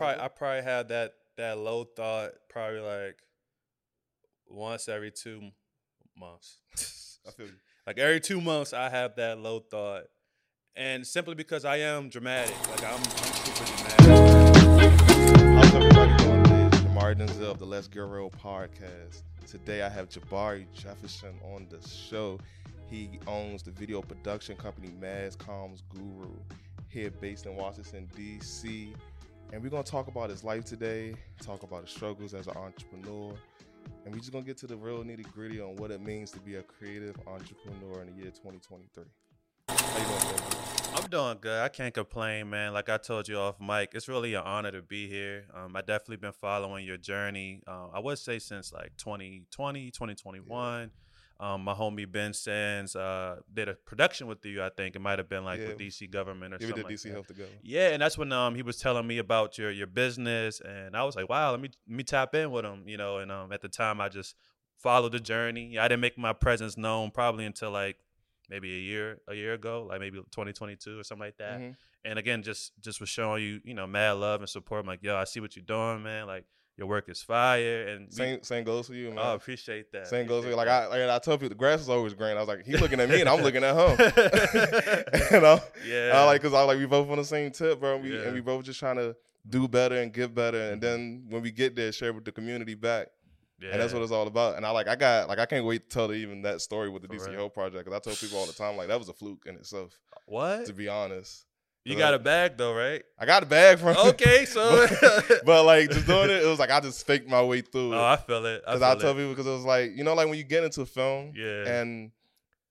probably mm-hmm. I probably had that that low thought probably like once every two months. I feel you. like every two months, I have that low thought, and simply because I am dramatic. Like I'm, I'm super dramatic. How's everybody doing today? It's Jamar Denzel of the Let's Get Real podcast. Today I have Jabari Jefferson on the show. He owns the video production company MassComm Guru here based in Washington, D.C. And we're going to talk about his life today, talk about his struggles as an entrepreneur, and we're just going to get to the real nitty gritty on what it means to be a creative entrepreneur in the year 2023. How you doing. I'm doing good. I can't complain, man. Like I told you off mic, it's really an honor to be here. Um, I definitely been following your journey. Uh, I would say since like 2020, 2021. Um, my homie Ben Sands uh, did a production with you. I think it might have been like Yeah. with DC government or Yeah, we something. did like DC that. Health together. Yeah, and that's when um he was telling me about your your business, and I was like, wow, let me let me tap in with him, you know. And um at the time, I just followed the journey. I didn't make my presence known probably until like maybe a year a year ago, like maybe 2022 or something like that. Mhm. And again, just just was showing you, you know, mad love and support. I'm like, yo, I see what you're doing, man. Like your work is fire, and we- Same, same goes for you, oh, man. oh, appreciate that. Same goes for you. Like. I, like I tell people, the grass is always green. I was like, he's looking at me and I'm looking at him. you know, yeah, I like because I like we both on the same tip, bro. And we Yeah. and we both just trying to do better and get better, and mm-hmm. then when we get there, share with the community back, yeah. and that's what it's all about. And I like I got like I can't wait to tell even that story with the For DC. Hill project because I tell people all the time like that was a fluke in itself. what To be honest, you got a bag though, right? I got a bag from Okay, so but, but, like just doing it, it was like I just faked my way through oh, I feel it. Because I, it. tell people because it was like you know like when you get into a film yeah, and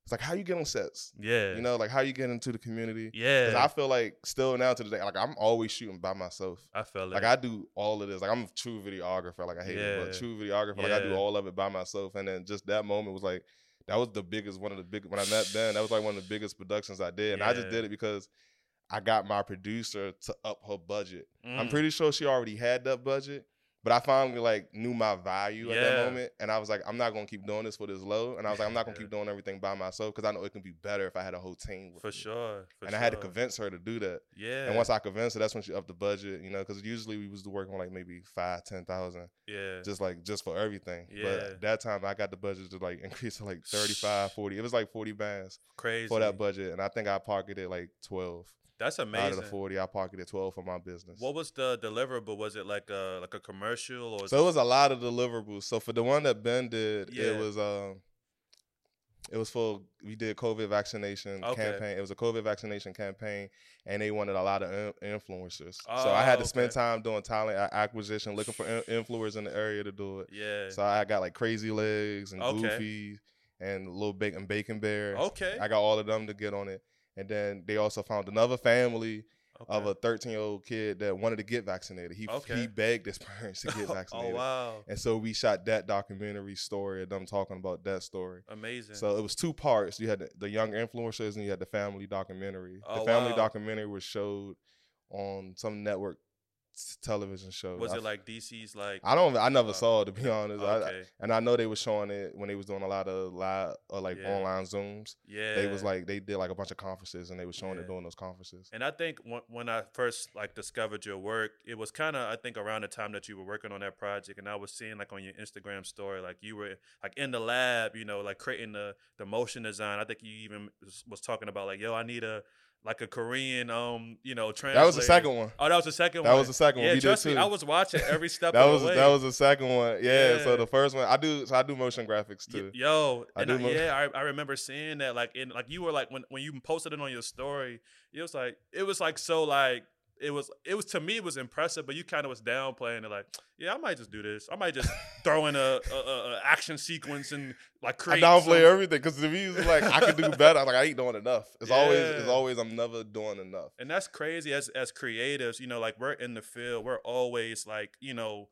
it's like how you get on sets, yeah, you know like how you get into the community. yeah. Because I feel like still now to the day, like I'm always shooting by myself. I feel it. Like I do all of this. Like I'm a true videographer. Like I hate it, but Yeah. true videographer. Like I do all of it by myself. And then just that moment was like that was the biggest one of the big when I met Ben. That was like one of the biggest productions I did, and I just did it because I got my producer to up her budget. I'm Mm. pretty sure she already had that budget. But I finally like knew my value at that moment, and I was like, I'm not gonna keep doing this for this low, and I was like, I'm not gonna keep doing everything by myself because I know it can be better if I had a whole team with for me. sure. For And I had to convince her to do that. Yeah. And once I convinced her, that's when she upped the budget, you know, because usually we was working on like maybe five, ten thousand, yeah. just like just for everything. Yeah. But that time I got the budget to like increase to like 35, 40. It was like 40 bands crazy for that budget. And I think I pocketed like 12. That's amazing. Out of the 40, I pocketed 12 for my business. What was the deliverable? Was it like a like a commercial or? So it was a lot of deliverables. So for the one that Ben did, Yeah. it was um it was for we did COVID vaccination Okay. campaign. It was a COVID vaccination campaign, and they wanted a lot of in- influencers. so I had Oh, to spend time doing talent acquisition, looking for influencers in the area to do it. yeah. So I got like Crazy Legs and Okay. Goofy and Little Bacon Bacon Bear. okay. I got all of them to get on it, and then they also found another family okay. of a 13 year old kid that wanted to get vaccinated. He Okay. he begged his parents to get vaccinated. oh vaccinated. wow. And so we shot that documentary story of them talking about that story. Amazing. So it was two parts. You had the, the young influencers and you had the family documentary. Oh, the family wow. documentary was showed on some network television show. was I, it like DC's like? I don't. I never uh, saw it to be honest. I- I- and I know they were showing it when they was doing a lot of live or like Yeah. online zooms. yeah. They was like they did like a bunch of conferences and they was showing Yeah. it during those conferences. And I think when, when I first like discovered your work, it was kind of I think around the time that you were working on that project, and I was seeing like on your Instagram story, like you were like in the lab, you know, like creating the the motion design. I think you even was talking about like, yo, I need a like a Korean, um, you know, translator. That was the second one. Oh, that was the second That one. That was the second one. Yeah, We did trust me. I was watching every step That of was the way. that was the second one. Yeah, So the first one, I do. So I do motion graphics too. Yo, I and do I- mo- yeah, I, I remember seeing that. Like, in like you were like when when you posted it on your story, it was like it was like so like it was it was to me it was impressive, but you kind of was downplaying it. Like, yeah, I might just do this. I might just throw in a, a, a, action sequence and like I downplay some- everything because to me it's like I can do better. I'm like I ain't doing enough. It's always it's always I'm never doing enough. And that's crazy as as creatives, you know, like we're in the field, we're always like, you know,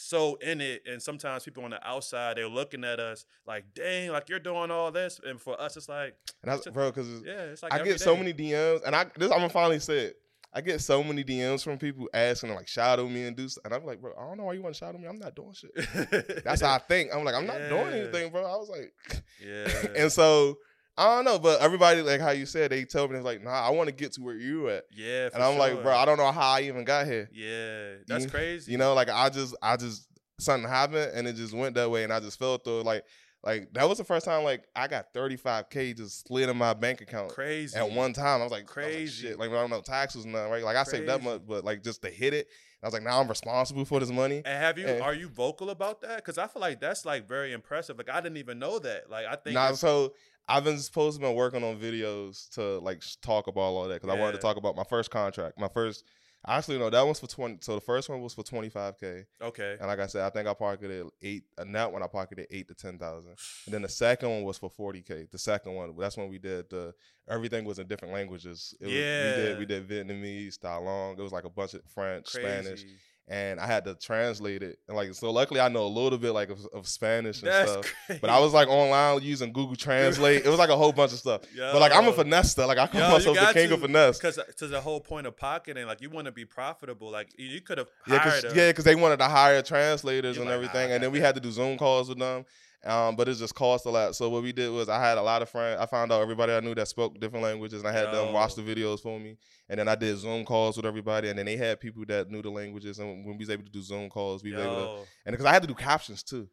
so in it. And sometimes people on the outside, they're looking at us like, dang, like you're doing all this. And for us, it's like, And that's bro because yeah, it's like I get so many DMs and I this I'm gonna finally say it. I get so many DMs from people asking to like shadow me and do stuff. And I'm like, bro, I don't know why you want to shadow me. I'm not doing shit. That's how I think. I'm like, I'm not doing anything, bro. I was like, yeah. and so I don't know, but everybody like how you said they tell me it's like, nah, I want to get to where you at, Yeah, and I'm like, bro, I don't know how I even got here. Yeah, that's You- crazy. You know, like I just, I just something happened and it just went that way, and I just felt through it. Like, like that was the first time like I got 35k just slid in my bank account crazy at one time. I was like, I was like, Crazy. shit. Like I don't know taxes and nothing, right? Like I saved that much, but like just to hit it, I was like, now I'm responsible for this money. And have you Eh. are you vocal about that? Because I feel like that's like very impressive. Like I didn't even know that. Like I think Nah, so I've been supposed to been working on videos to like talk about all that because I wanted to talk about my first contract. My first, actually no, that one's for twenty. So the first one was for twenty five k, okay. and like I said, I think I pocketed eight. And that one I pocketed eight to ten thousand. And then the second one was for forty k. The second one, that's when we did the everything was in different languages. It was, we did we Yeah. did Vietnamese, Thai Long. It was like a bunch of French, Spanish, Crazy. And I had to translate it. And like so, luckily I know a little bit like of, of Spanish and That's stuff. crazy. But I was like online using Google Translate. It was like a whole bunch of stuff. But like I'm a Yo. finesse. Like I call Yo, myself the king of finesse. Because uh, to the whole point of pocketing, like you want to be profitable. Like you, could have Yeah, cause, a, yeah, 'cause they wanted to hire translators and like, everything, and then we had to do Zoom calls with them. Um, but it just cost a lot. So what we did was I had a lot of friends. I found out everybody I knew that spoke different languages, and I had them watch the videos for me. And then I did Zoom calls with everybody, and then they had people that knew the languages. And when we was able to do Zoom calls, we was able to. And because I had to do captions too,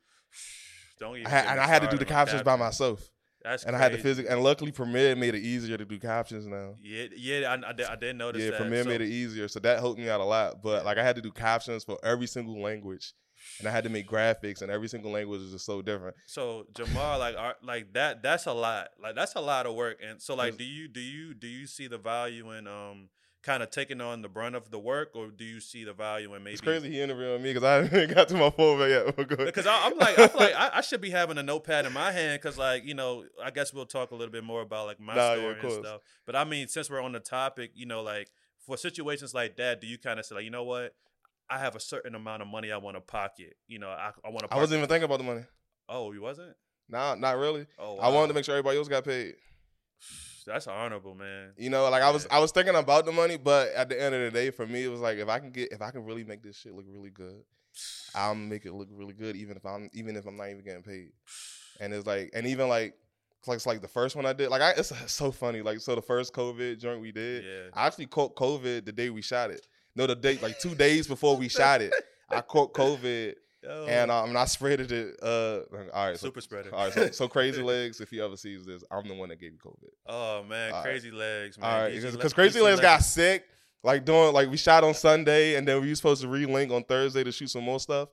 don't even I had, and I had to do the on captions by myself, That's and I had to crazy. physically. And luckily, Premiere made it easier to do captions now. Yeah, yeah, I, I, did, I did notice yeah, that. Premiere So- made it easier, so that helped me out a lot. But like I had to do captions for every single language, and I had to make graphics, and every single language is just so different. So Jamar, like, are, like that, that's a lot. Like, that's a lot of work. And so, like, do you, do you, do you see the value in, um, kind of taking on the brunt of the work, or do you see the value in maybe? It's crazy he interviewing me because I haven't got to my phone yet. Because I'm like, I feel like I, I should be having a notepad in my hand. Because, like, you know, I guess we'll talk a little bit more about like my Nah, story of and stuff. But I mean, since we're on the topic, you know, like for situations like that, do you kind of say, like, you know what? I have a certain amount of money I want to pocket. You know, I, I want to. I wasn't even thinking about the money. Oh, you wasn't? Nah, not really. Oh, I wanted to make sure everybody else got paid. That's honorable, man. You know, like I was, I was thinking about the money, but at the end of the day, for me, it was like if I can get, if I can really make this shit look really good, I'll make it look really good, even if I'm, even if I'm not even getting paid. And it's like, and even like, like it's like the first one I did, like I, it's so funny. Like so, the first COVID joint we did, Yeah. I actually caught COVID the day we shot it. No, the day like two days before we shot it, I caught COVID and um, and I spreaded it. Uh, all right, so, super spreader. all right, so, so crazy legs. If he ever sees this, I'm the one that gave you COVID. Oh man, All right. crazy legs, man. All right, because le- Crazy DC Legs got sick. Like doing like we shot on Sunday, and then we were supposed to relink on Thursday to shoot some more stuff.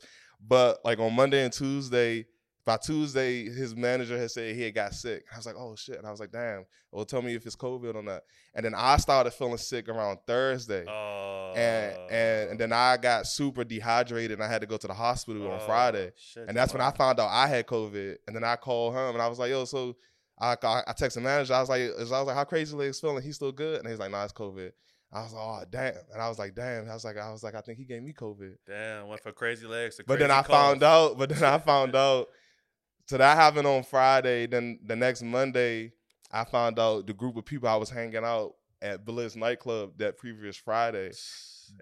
But like on Monday and Tuesday, by Tuesday, his manager had said he had got sick. I was like, oh shit, and I was like, damn. Well, tell me if it's COVID or not. And then I started feeling sick around Thursday. Oh. and and and then I got super dehydrated and I had to go to the hospital on Oh, Friday. shit, And that's when I found out I had COVID. And then I called him and I was like, yo, so I I, I texted the manager. I was like, I was like, how crazy legs feeling? He's still good? And he's like, nah, it's COVID. I was like, oh damn. And I was like, damn. I was like, I was like, I think he gave me COVID. Damn, went for crazy legs. to But then crazy I found out, but then I found out. So that happened on Friday. Then the next Monday, I found out the group of people I was hanging out at Bliss nightclub that previous Friday.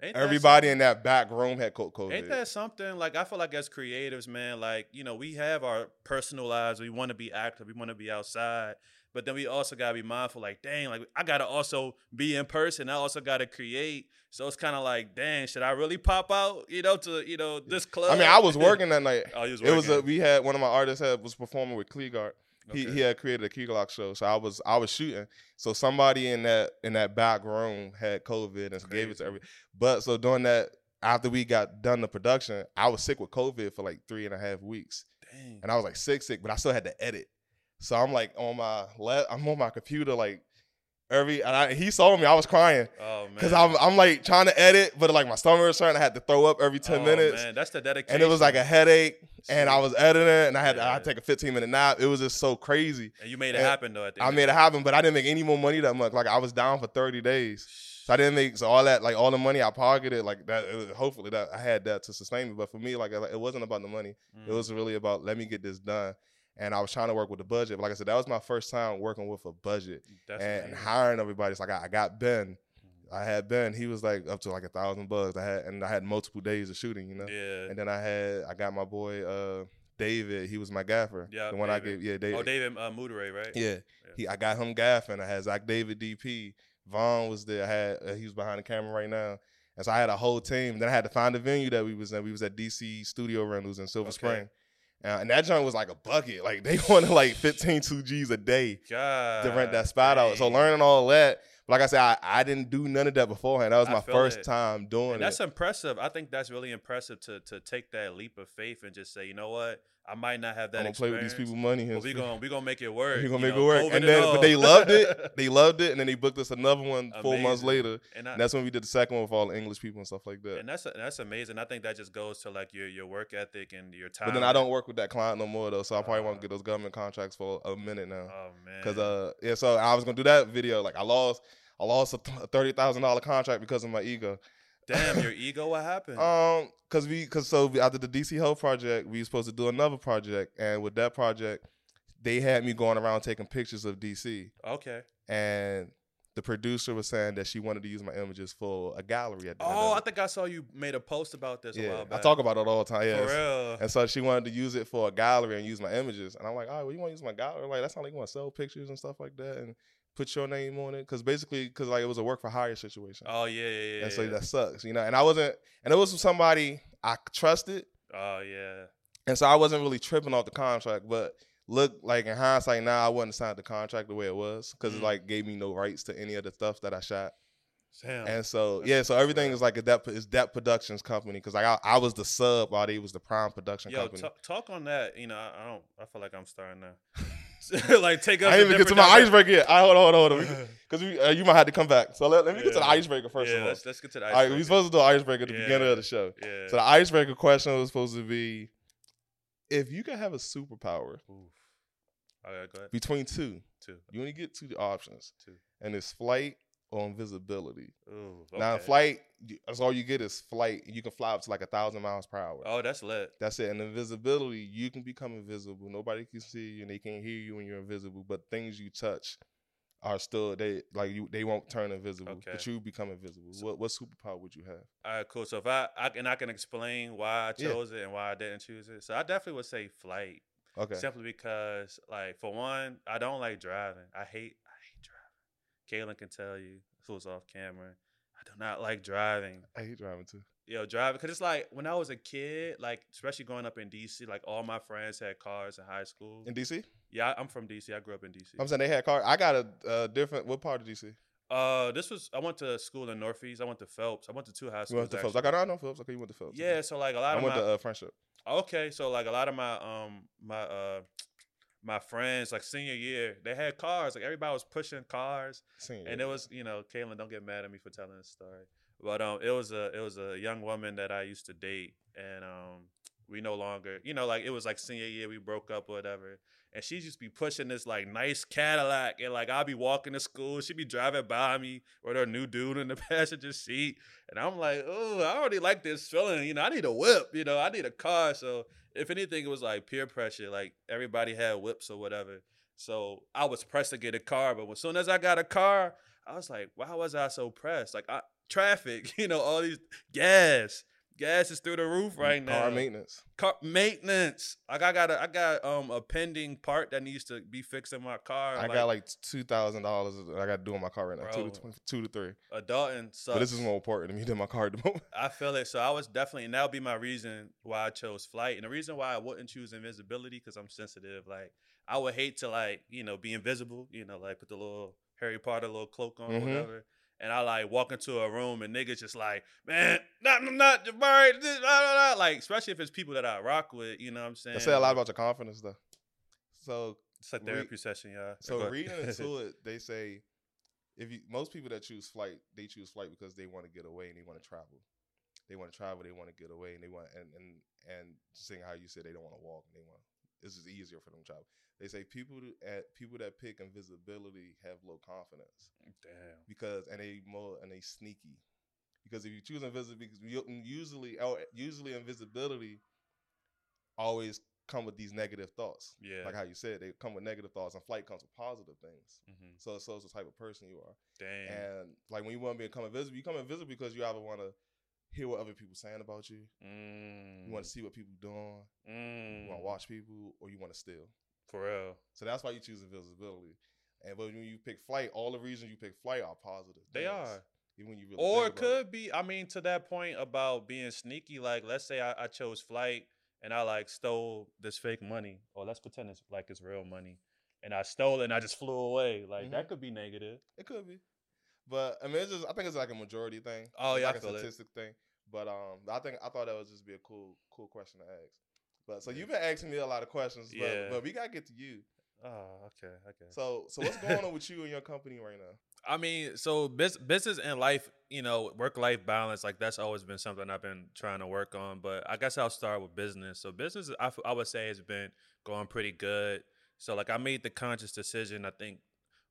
Ain't Everybody something? in that back room had caught COVID. Ain't that something? Like I feel like as creatives, man, like you know, we have our personal lives. We want to be active. We want to be outside. But then we also gotta be mindful. Like, dang, like I gotta also be in person. I also gotta create. So it's kind of like, dang, should I really pop out? You know, to you know this club. I mean, I was working that night. oh, you was It was a, we had one of my artists had was performing with Kleegart. He Okay. he had created a Keylock show, so I was I was shooting. So somebody in that in that back room had COVID and gave it to every. But so during that after we got done the production, I was sick with COVID for like three and a half weeks, Dang. and I was like sick sick, but I still had to edit. So I'm like on my le- I'm on my computer like every and I, he saw me. I was crying Oh man. because I'm I'm like trying to edit, but like my stomach was hurting. I had to throw up every ten Oh, minutes Man, that's the dedication. and it was like a headache and I was editing and I had I Yeah. to take a 15 minute nap. It was just so crazy. And you made it and happen though. I made it happen, but I didn't make any more money that much. Like I was down for 30 days. So I didn't make so all that like all the money I pocketed like that. Was, hopefully that I had that to sustain me. But for me, like it wasn't about the money. Mm. It was really about let me get this done. And I was trying to work with the budget. But like I said, that was my first time working with a budget That's and amazing. hiring everybody. It's like I, I got Ben. Mm. I had Ben. He was like up to like a thousand bucks. I had and I had multiple days of shooting. You know. yeah. And then I had I got my boy uh David. He was my gaffer. Yeah, the one I gave. Yeah, David. Oh, David uh, Muderay, right? Yeah, he. I got him gaffing. I had Zach David DP. Vaughn was there. I had. Uh, he was behind the camera right now. And so I had a whole team. Then I had to find the venue that we was in. We was at DC Studio Rentals in Silver Okay. Spring. Uh, and that joint was like a bucket. Like they wanted like 15 2Gs a day God. to rent that spot out. So learning all that. Like I said, I, I didn't do none of that beforehand. That was I my first it. time doing And it. that's impressive. I think that's really impressive to to take that leap of faith and just say, you know what, I might not have that. I'm gonna play with these people money. But we gonna we gonna make it work. we gonna make know, it work. And then, but they loved it. They loved it, and then they booked us another one four months later. and, I, And that's when we did the second one with all the English people and stuff like that. and that's that's amazing. I think that just goes to like your your work ethic and your time. But then I don't work with that client no more though, so I probably Uh, won't get those government contracts for a minute now. Oh man. Cause uh yeah, so I was gonna do that video. Like I lost, I lost a thirty thousand dollar contract because of my ego. Damn your ego. What happened? Um, cause we, cause so we- after the DC Health project, we were supposed to do another project, and with that project, they had me going around taking pictures of DC, okay. and the producer was saying that she wanted to use my images for a gallery at the Oh, I think I saw you made a post about this a yeah, while I back. talk about it all the time. Yeah, For real. And so she wanted to use it for a gallery and use my images. And I'm like, all right, well, you want to use my gallery? Like, that's not like you want to sell pictures and stuff like that and put your name on it. Because basically, because like it was a work for hire situation. Oh yeah, yeah, yeah. and so yeah. that sucks, you know. And I wasn't, and it was somebody I trusted. Oh yeah. And so I wasn't really tripping off the contract. But look, like in hindsight now, I wouldn't signed the contract the way it was because Mm. it like gave me no rights to any of the stuff that I shot. Damn. And so That's- yeah, so everything is like a Dep is Dep Productions company because like I, I was the sub while they was the prime production Yo, company. talk, talk on that. You know, I, I don't. I feel like I'm starting to like take us. I didn't even get to my direction. icebreaker yet. I hold on, hold on, hold on. Because uh, you might have to come back. So let, let me get to the icebreaker first yeah, of all. let's let's get to the All right, icebreaker. we supposed to do an icebreaker at the beginning of the show. Yeah. So the icebreaker question was supposed to be, if you could have a superpower right, go ahead. between two, Two. you only get two options, Two. and it's flight or invisibility. Ooh. Mm, now, okay. flight, that's all you get is flight. You can fly up to like a thousand miles per hour. Oh, that's lit. That's it. And invisibility, you can become invisible. Nobody can see you, and they can't hear you when you're invisible. But things you touch are still they like you. They won't turn invisible, okay. but you become invisible. So- what what superpower would you have? All right, cool. So if I, I and I can explain why I Yeah. chose it and why I didn't choose it. So I definitely would say flight, Okay. simply because, like, for one, I don't like driving. I hate, I hate driving. Kaylin can tell you, who was off camera, I do not like driving. I hate driving too. Yo, driving, cause it's like when I was a kid, like especially growing up in DC, like all my friends had cars in high school. In DC, Yeah, I'm from DC. I grew up in DC. I'm saying they had cars. I got a uh, different. What part of DC? Uh, this was I went to school in Northeast. I went to Phelps. I went to two high schools. You went to Phelps. I got I know Phelps. Okay, you went to Phelps. Yeah, so like a lot I of went my to uh, Friendship. okay, so like a lot of my um my uh my friends like senior year they had cars. Like everybody was pushing cars, Senior and it was you know Caitlin, don't get mad at me for telling this story, but um it was a it was a young woman that I used to date, and um we no longer you know like it was like senior year we broke up or whatever. And she just be pushing this like nice Cadillac, and like I'll be walking to school. She'd be driving by me with her new dude in the passenger seat, and I'm like, oh, I already like this feeling. You know, I need a whip. You know, I need a car. So if anything, it was like peer pressure. Like everybody had whips or whatever. So I was pressed to get a car, but as soon as I got a car, I was like, why was I so pressed? Like I, traffic, you know, all these gas, gas is through the roof right now. Car maintenance. Car maintenance. Like I got a, I got um a pending part that needs to be fixed in my car. I got like two thousand dollars. I got to do on my car right now. Two to 20, two to three. a Dalton sucks. But this is more important to me than my car at the moment. I feel it. So I was definitely, and that would be my reason why I chose flight. And the reason why I wouldn't choose invisibility because I'm sensitive. Like I would hate to like you know be invisible. You know, like put the little Harry Potter little cloak on Mhm. or whatever. And I like walk into a room and niggas just like, man, not not Jabari, this, blah, blah, blah. like especially if it's people that I rock with. You know what I'm saying? They say a lot about your confidence though. So It's a re- therapy session, y'all. So reading into it, they say if you most people that choose flight, they choose flight because they want to get away and they want to travel. They want to travel, they want to get away, and they want and and and seeing how you said they don't want to walk and they want this is easier for them to travel. They say people at people that pick invisibility have low confidence Damn. because and they more and they sneaky because if you choose invisibility, because you- usually oh, usually invisibility always come with these negative thoughts. Yeah. Like how you said, they come with negative thoughts, and flight comes with positive things. hmm So, so it's the type of person you are. Damn. And like when you want to become invisible, you become invisible because you either want to hear what other people saying about you. Mm, You want to see what people doing. mm, You want to watch people, or you want to steal. for real. So that's why you choose invisibility. And but when you pick flight, all the reasons you pick flight are positive. They things, are. Even when you really Or it could be. I mean, to that point about being sneaky. Like, let's say I, I chose flight and I like stole this fake money, or let's pretend it's like it's real money, and I stole it and I just flew away. Like Mhm. that could be negative. It could be. But I mean, it's just I think it's like a majority thing. Oh, yeah, I like feel a it. statistic thing. But um, I think I thought that would just be a cool, cool question to ask. But so you've been asking me a lot of questions, but, Yeah. but we gotta get to you. Oh, okay, okay. So so what's going on with you and your company right now? I mean, so bus- business and life, you know, work life balance, like that's always been something I've been trying to work on. But I guess I'll start with business. So business, I, f- I would say, has been going pretty good. So like I made the conscious decision. I think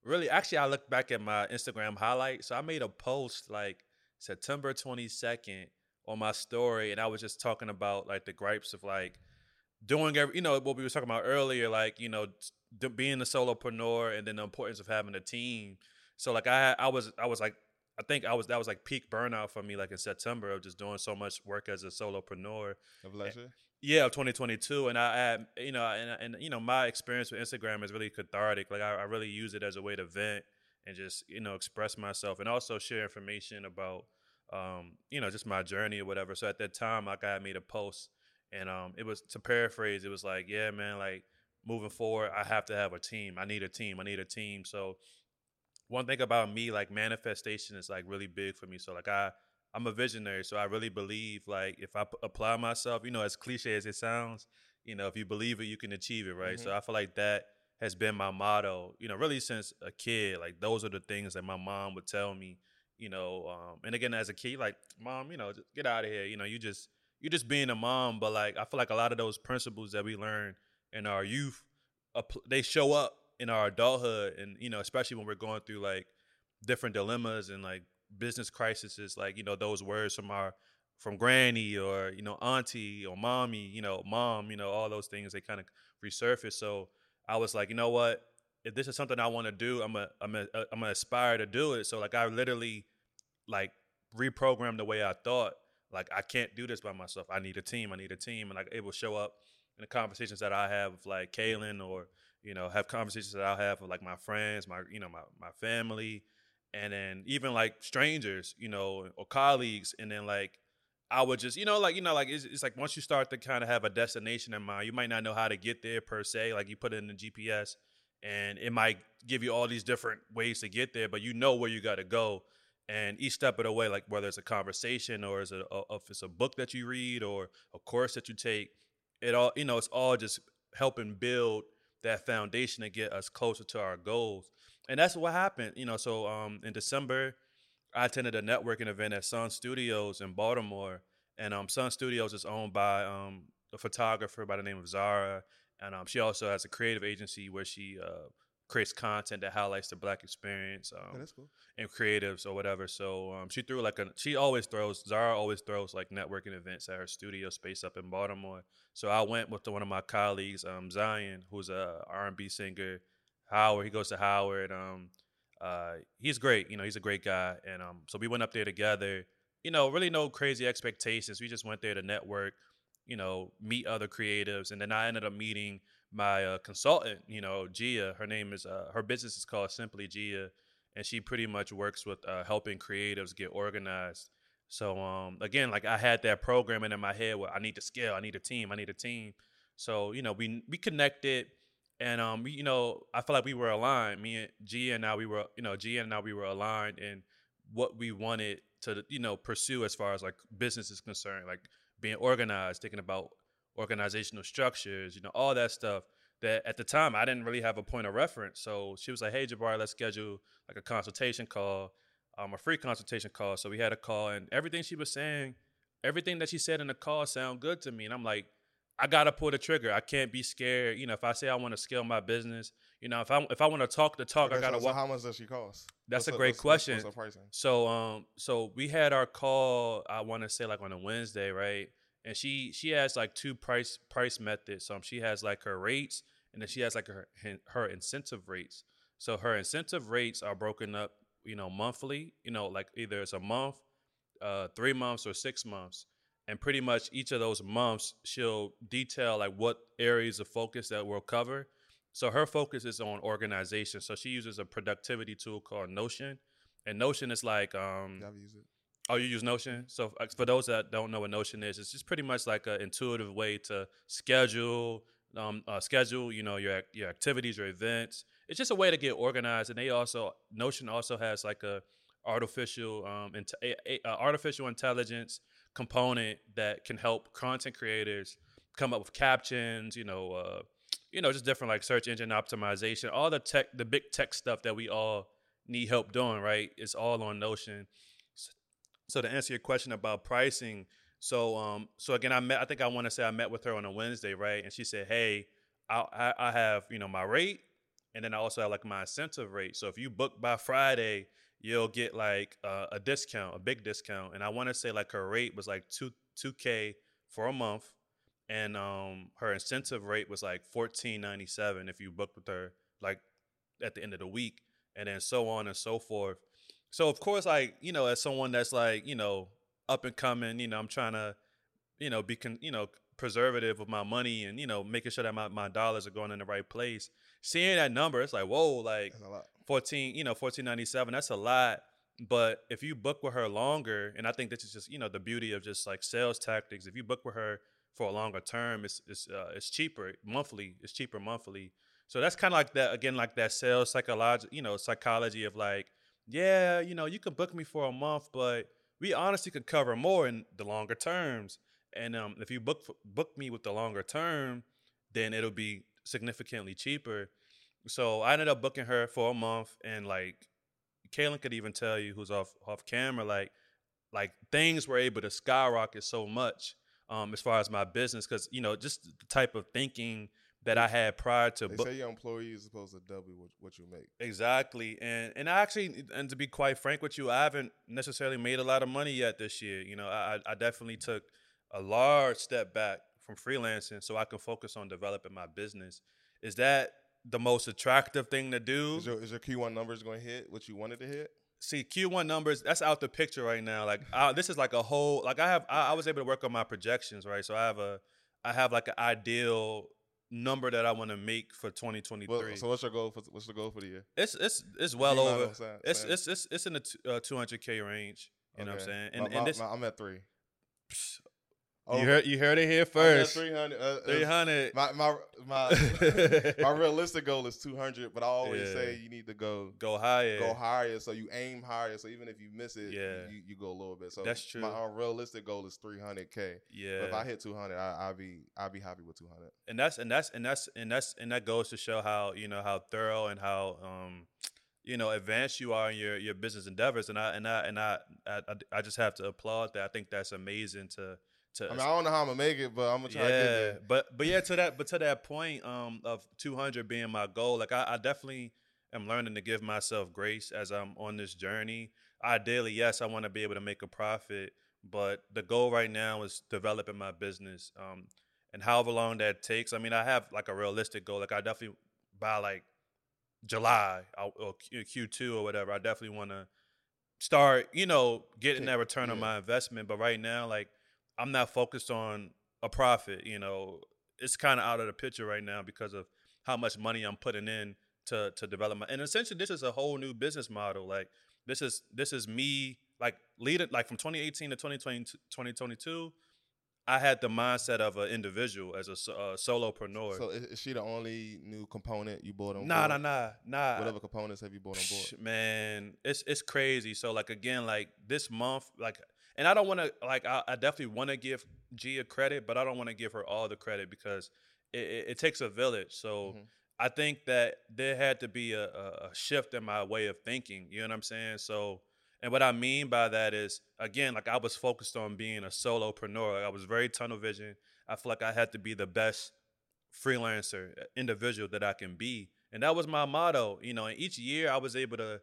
really, actually, I look back at my Instagram highlight. So I made a post like September twenty second on my story, and I was just talking about like the gripes of like doing every, you know, what we were talking about earlier, like you know, being a solopreneur, and then the importance of having a team. So like I I was I was like I think I was that was like peak burnout for me like in September of just doing so much work as a solopreneur. Of last year? Yeah, of 2022, and I had you know and and you know my experience with Instagram is really cathartic. Like I, I really use it as a way to vent and just you know express myself and also share information about um you know just my journey or whatever. So at that time, like I made a post and um it was to paraphrase, it was like yeah man like moving forward, I have to have a team. I need a team. I need a team. So one thing about me, like manifestation is like really big for me. So like I I'm a visionary, so I really believe like if I p- apply myself, you know, as cliche as it sounds, you know, if you believe it, you can achieve it, right? So I feel like that has been my motto, you know, really since a kid. Like those are the things that my mom would tell me, you know. Um, and again, as a kid, like mom, you know, just get out of here. You know, you just you're just being a mom, but like I feel like a lot of those principles that we learn in our youth, they show up in our adulthood, and you know, especially when we're going through like different dilemmas and like business crises, like you know those words from our from granny or you know auntie or mommy, you know mom, you know all those things they kind of resurface. So I was like, you know what, if this is something I want to do, I'm a I'm a uh, I'm gonna aspire to do it. So like I literally like reprogrammed the way I thought. Like I can't do this by myself. I need a team. I need a team, and like it will show up in the conversations that I have with like Kaylin or you know have conversations that I'll have with like my friends, my you know my my family, and then even like strangers, you know, or colleagues, and then like I would just you know like you know like it's, it's like once you start to kind of have a destination in mind, you might not know how to get there per se. Like you put it in the GPS, and it might give you all these different ways to get there, but you know where you got to go and each step of the way like whether it's a conversation or is it a, if it's a book that you read or a course that you take it all you know it's all just helping build that foundation to get us closer to our goals. And that's what happened you know so um in december i attended a networking event at sun studios in baltimore and um sun studios is owned by um a photographer by the name of zara and um she also has a creative agency where she uh creates content that highlights the black experience um, Yeah, cool. and creatives or whatever. So um, she threw like a she always throws Zara always throws like networking events at her studio space up in Baltimore. So I went with one of my colleagues, um, Zion, who's a R and B singer. Howard, he goes to Howard. Um, uh, he's great. You know, he's a great guy. And um, so we went up there together. You know, really no crazy expectations. We just went there to network. You know, meet other creatives, and then I ended up meeting my uh, consultant. You know, Gia. Her name is uh, her business is called Simply Gia and she pretty much works with uh, helping creatives get organized. So um, again, like I had that programming in my head where I need to scale, I need a team, I need a team. So you know, we we connected, and um, we, you know, I feel like we were aligned. Me and Gia and I, we were, you know, Gia and I, we were aligned in what we wanted to, you know, pursue as far as like business is concerned, like being organized, thinking about organizational structures, you know, all that stuff that at the time I didn't really have a point of reference. So she was like, "Hey, Jabari, let's schedule like a consultation call, um, a free consultation call." So we had a call, and everything she was saying, everything that she said in the call, sound good to me. And I'm like, I gotta pull the trigger. I can't be scared. You know, if I say I want to scale my business, you know, if I if I want to talk the talk, Okay, I gotta so, walk. so how much does she cost? That's What's a great what's- question. What's? So um so we had our call I want to say like on a Wednesday, right? And she she has like two price price methods. Um she has like her rates and then she has like her her incentive rates. So her incentive rates are broken up, you know, monthly, you know, like either it's a month uh, three months or six months, and pretty much each of those months she'll detail like what areas of focus that we'll cover. So her focus is on organization. So she uses a productivity tool called Notion, and Notion is like um, I've used it. Oh, you use Notion. So uh, for those that don't know what Notion is, it's just pretty much like an intuitive way to schedule, um, uh, schedule, you know, your your activities, your events. It's just a way to get organized. And they also Notion also has like a artificial um, a, a, a artificial intelligence component that can help content creators come up with captions. You know, uh, you know, just different like search engine optimization, all the tech, the big tech stuff that we all need help doing. Right, it's all on Notion. So to answer your question about pricing, so um, so again, I met. I think I want to say I met with her on a Wednesday, right? And she said, "Hey, I, I have you know my rate, and then I also have like my incentive rate. So if you book by Friday, you'll get like uh, a discount, a big discount. And I want to say like her rate was like two two k for a month, and um her incentive rate was like fourteen ninety seven if you booked with her like at the end of the week, and then so on and so forth. So of course, like you know, as someone that's like you know up and coming, you know, I'm trying to you know be con- you know preservative of my money and you know making sure that my, my dollars are going in the right place. Seeing that number, it's like whoa, like That's a lot. 14 you know 1497 that's a lot but if you book with her longer and i think this is just you know the beauty of just like sales tactics if you book with her for a longer term it's it's uh, it's cheaper monthly it's cheaper monthly so that's kind of like that again like that sales psychology you know psychology of like yeah you know you can book me for a month but we honestly could cover more in the longer terms. And um, if you book book me with the longer term then it'll be significantly cheaper. So I ended up booking her for a month, and like Kaylin could even tell you, who's off off camera, like like things were able to skyrocket so much um, as far as my business, because you know just the type of thinking that I had prior to They book. say your employee is supposed to double what, what you make. Exactly, and and I actually, and to be quite frank with you, I haven't necessarily made a lot of money yet this year. You know, I I definitely took a large step back from freelancing so I can focus on developing my business. Is that the most attractive thing to do? Is your, is your Q1 numbers going to hit what you wanted to hit? see Q1 numbers that's out the picture right now. Like I, this is like a whole like I have I, I was able to work on my projections right. So I have a I have like an ideal number that I want to make for 2023. Well, so what's your goal for what's the goal for the year? it's it's it's well You over. saying- It's saying? it's it's it's in the t- uh, 200k range. You know what I'm saying? And my- and this my- I'm at three. You heard you heard it here first. 300. Uh, uh, 300. My my my my realistic goal is 200, but I always Yeah. say you need to go Go higher. go higher. So you aim higher. So even if you miss it, Yeah. you, you go a little bit. So That's true. My uh, realistic goal is 300k. Yeah. But if I hit 200, I, I'll be I'll be happy with 200. and that's and that's and that's and that's and that goes to show how you know how thorough and how um you know advanced you are in your your business endeavors and I and I and I, I- I just have to applaud that I think that's amazing to to I mean, I don't know how I'm gonna make it, but I'm gonna try yeah to get there. but but yeah to that but to that point um of 200 being my goal like I, I definitely am learning to give myself grace as I'm on this journey ideally yes I want to be able to make a profit but the goal right now is developing my business um and however long that takes I mean I have like a realistic goal like I definitely by like July or Q- Q2 or whatever I definitely want to start you know getting that return on my investment but right now like I'm not focused on a profit. You know, it's kind of out of the picture right now because of how much money I'm putting in to to develop my. And essentially, this is a whole new business model. Like this is this is me like leading like from 2018 to 2020, 2022. I had the mindset of an individual as a uh, solopreneur. So is, is she the only new component you bought on nah, nah, board? nah, nah. What other components have you bought on board? Man, it's it's crazy. So like again, like this month, like, and I don't want to like I, I definitely want to give Gia credit, but I don't want to give her all the credit because it, it, it takes a village. So Mhm. I think that there had to be a, a, shift in my way of thinking. You know what I'm saying? So. And what I mean by that is, again, like I was focused on being a solopreneur. Like I was very tunnel vision. I feel like I had to be the best freelancer uh, individual that I can be. And that was my motto, you know, and each year I was able to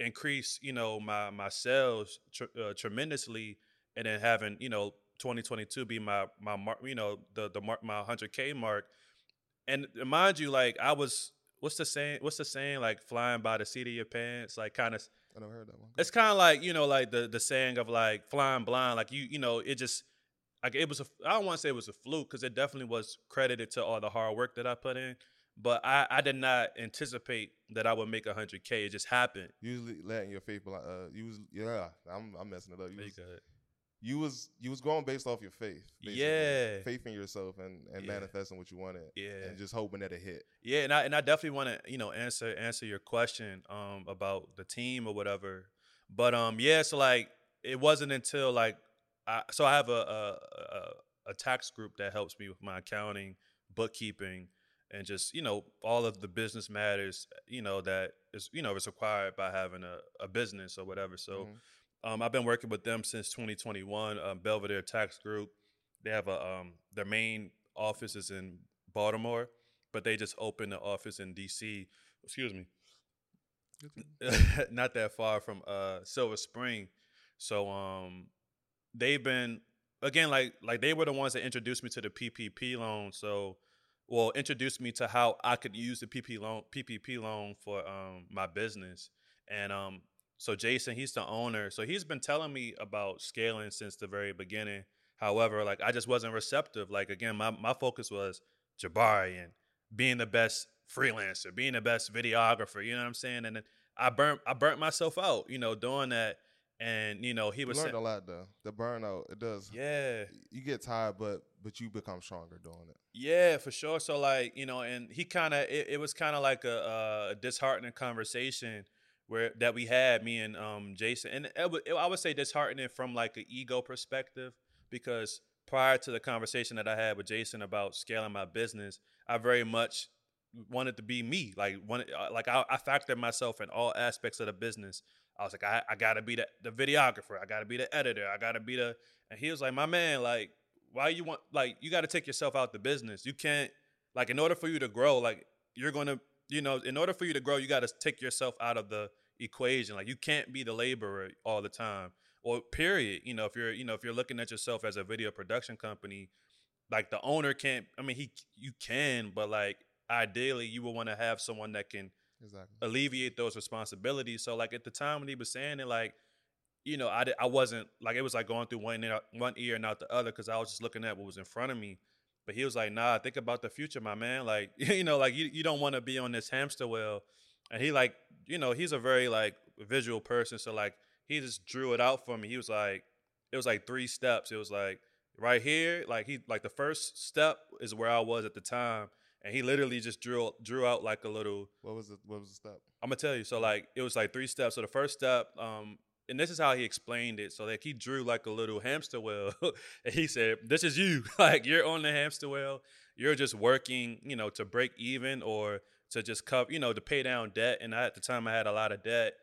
increase, you know, my my sales tr- uh, tremendously and then having, you know, 2022 be my my mark, you know, the the mark my 100k mark. And mind you like I was what's the saying what's the saying like flying by the seat of your pants like kind of I never heard that one. It's kind of like you know, like the the saying of like flying blind. Like you, you know, it just like it was. A, I don't want to say it was a fluke because it definitely was credited to all the hard work that I put in. But I, I did not anticipate that I would make hundred k. It just happened. Usually letting your faith, uh, you was yeah. I'm I'm messing it up. You was, you you was you was going based off your faith. basically. Yeah. faith in yourself and and Yeah. manifesting what you wanted. Yeah. and just hoping that it hit. Yeah, and I and I definitely want to you know answer answer your question um about the team or whatever. But um yeah, so like it wasn't until like I so I have a a, a, a tax group that helps me with my accounting, bookkeeping, and just you know all of the business matters you know that is you know is required by having a, a business or whatever. So Mhm. um, I've been working with them since 2021. Um, Belvedere Tax Group. They have a um, their main office is in Baltimore, but they just opened the office in DC. Excuse me, not that far from uh, Silver Spring. So um, they've been again like like they were the ones that introduced me to the PPP loan. So well, introduced me to how I could use the PP loan PPP loan for um, my business. And um, so Jason, he's the owner. So he's been telling me about scaling since the very beginning. However, like I just wasn't receptive. Like again, my, my focus was Jabari and being the best freelancer, being the best videographer, you know what I'm saying? And then I burnt I burnt myself out, you know, doing that. And, you know, he You was learned saying, a lot though. The burnout, it does. Yeah. You get tired, but but you become stronger doing it. Yeah, for sure. So like, you know, and he kind of it, it was kind of like a, a disheartening conversation where that we had me and um Jason, and it, wa- I would say disheartening from like an ego perspective because prior to the conversation that I had with Jason about scaling my business, I very much wanted to be me. Like wanted, uh, like I, I factored myself in all aspects of the business. I was like, I, I gotta be the, the videographer. I gotta be the editor. I gotta be the. And he was like, my man, like, why you want like you got to take yourself out the business. You can't like in order for you to grow, like you're gonna, you know, in order for you to grow, you got to take yourself out of the equation. Like you can't be the laborer all the time. Or period. You know, if you're, you know, if you're looking at yourself as a video production company, like the owner can't. I mean, he you can, but like ideally, you would want to have someone that can Exactly. alleviate those responsibilities. So like at the time when he was saying it, like you know, I, I wasn't like it was like going through one ear, one ear and out the other because I was just looking at what was in front of me. But he was like, "Nah, think about the future, my man. Like you know, like you you don't want to be on this hamster wheel." And he like you know he's a very like visual person, so like he just drew it out for me. He was like, it was like three steps. It was like right here, like he like the first step is where I was at the time, and he literally just drew drew out like a little What was the what was the step? I'm gonna tell you. So like it was like three steps. So the first step, um, and this is how he explained it. So like he drew like a little hamster wheel, and he said, "This is you. like you're on the hamster wheel. You're just working, you know, to break even or to just cover, you know, to pay down debt." And I, at the time, I had a lot of debt.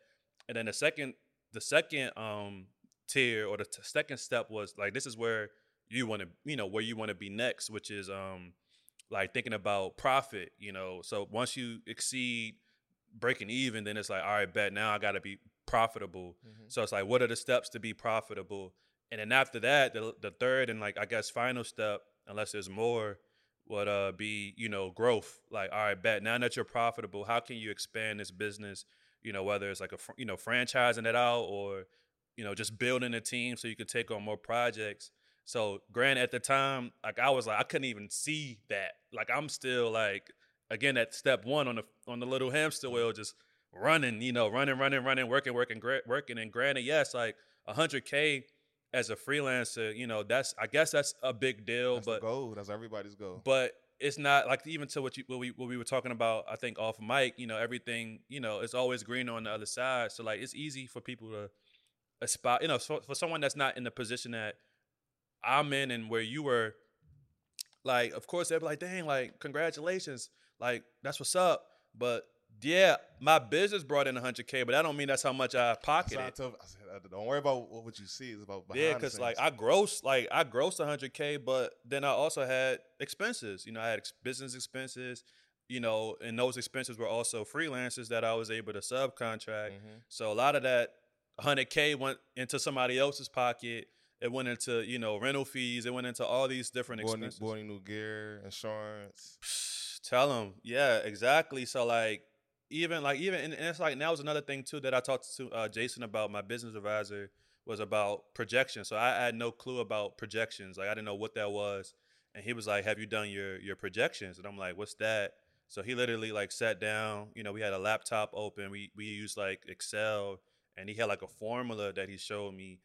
And then the second, the second um tier or the t- second step was like this is where you want to, you know, where you want to be next, which is um like thinking about profit. You know, so once you exceed breaking even, then it's like, all right, bet now I got to be profitable. Mhm. So it's like, what are the steps to be profitable? And then after that, the the third and like I guess final step, unless there's more, would uh be you know growth. Like, all right, bet now that you're profitable, how can you expand this business? You know, whether it's like a fr- you know franchising it out or you know just building a team so you can take on more projects. So, granted, at the time, like I was like, I couldn't even see that. Like I'm still like again at step one on the on the little hamster wheel, just running, you know, running, running, running, working, working, gra- working. And granted, yes, like hundred k as a freelancer, you know, that's I guess that's a big deal, That's but goal. That's everybody's goal. but it's not like even to what you what we what we were talking about. I think off mic, you know, everything, you know, it's always green on the other side. So like, it's easy for people to uh, aspire, you know, for, for someone that's not in the position that I'm in and where you were. Like, of course, they'd be like, "Dang, like, congratulations, like, that's what's up." But yeah, my business brought in 100k, but that don't mean that's how much I pocketed. I tell, I said, uh, don't worry about what you see. It's about behind Yeah, because like. I grossed like I grossed 100k, but then I also had expenses. You know, I had ex- business expenses. You know, and those expenses were also freelancers that I was able to subcontract. Mhm. So a lot of that 100k went into somebody else's pocket. It went into you know rental fees. It went into all these different new, expenses. bought new gear, insurance. Psh, Tell them, yeah, exactly. So like, even like even and it's like now was another thing too that I talked to uh, Jason about. My business advisor was about projections. So I had no clue about projections. Like I didn't know what that was. And he was like, "Have you done your your projections?" And I'm like, "What's that?" So he literally like sat down. You know, we had a laptop open. We we used like Excel, and he had like a formula that he showed me.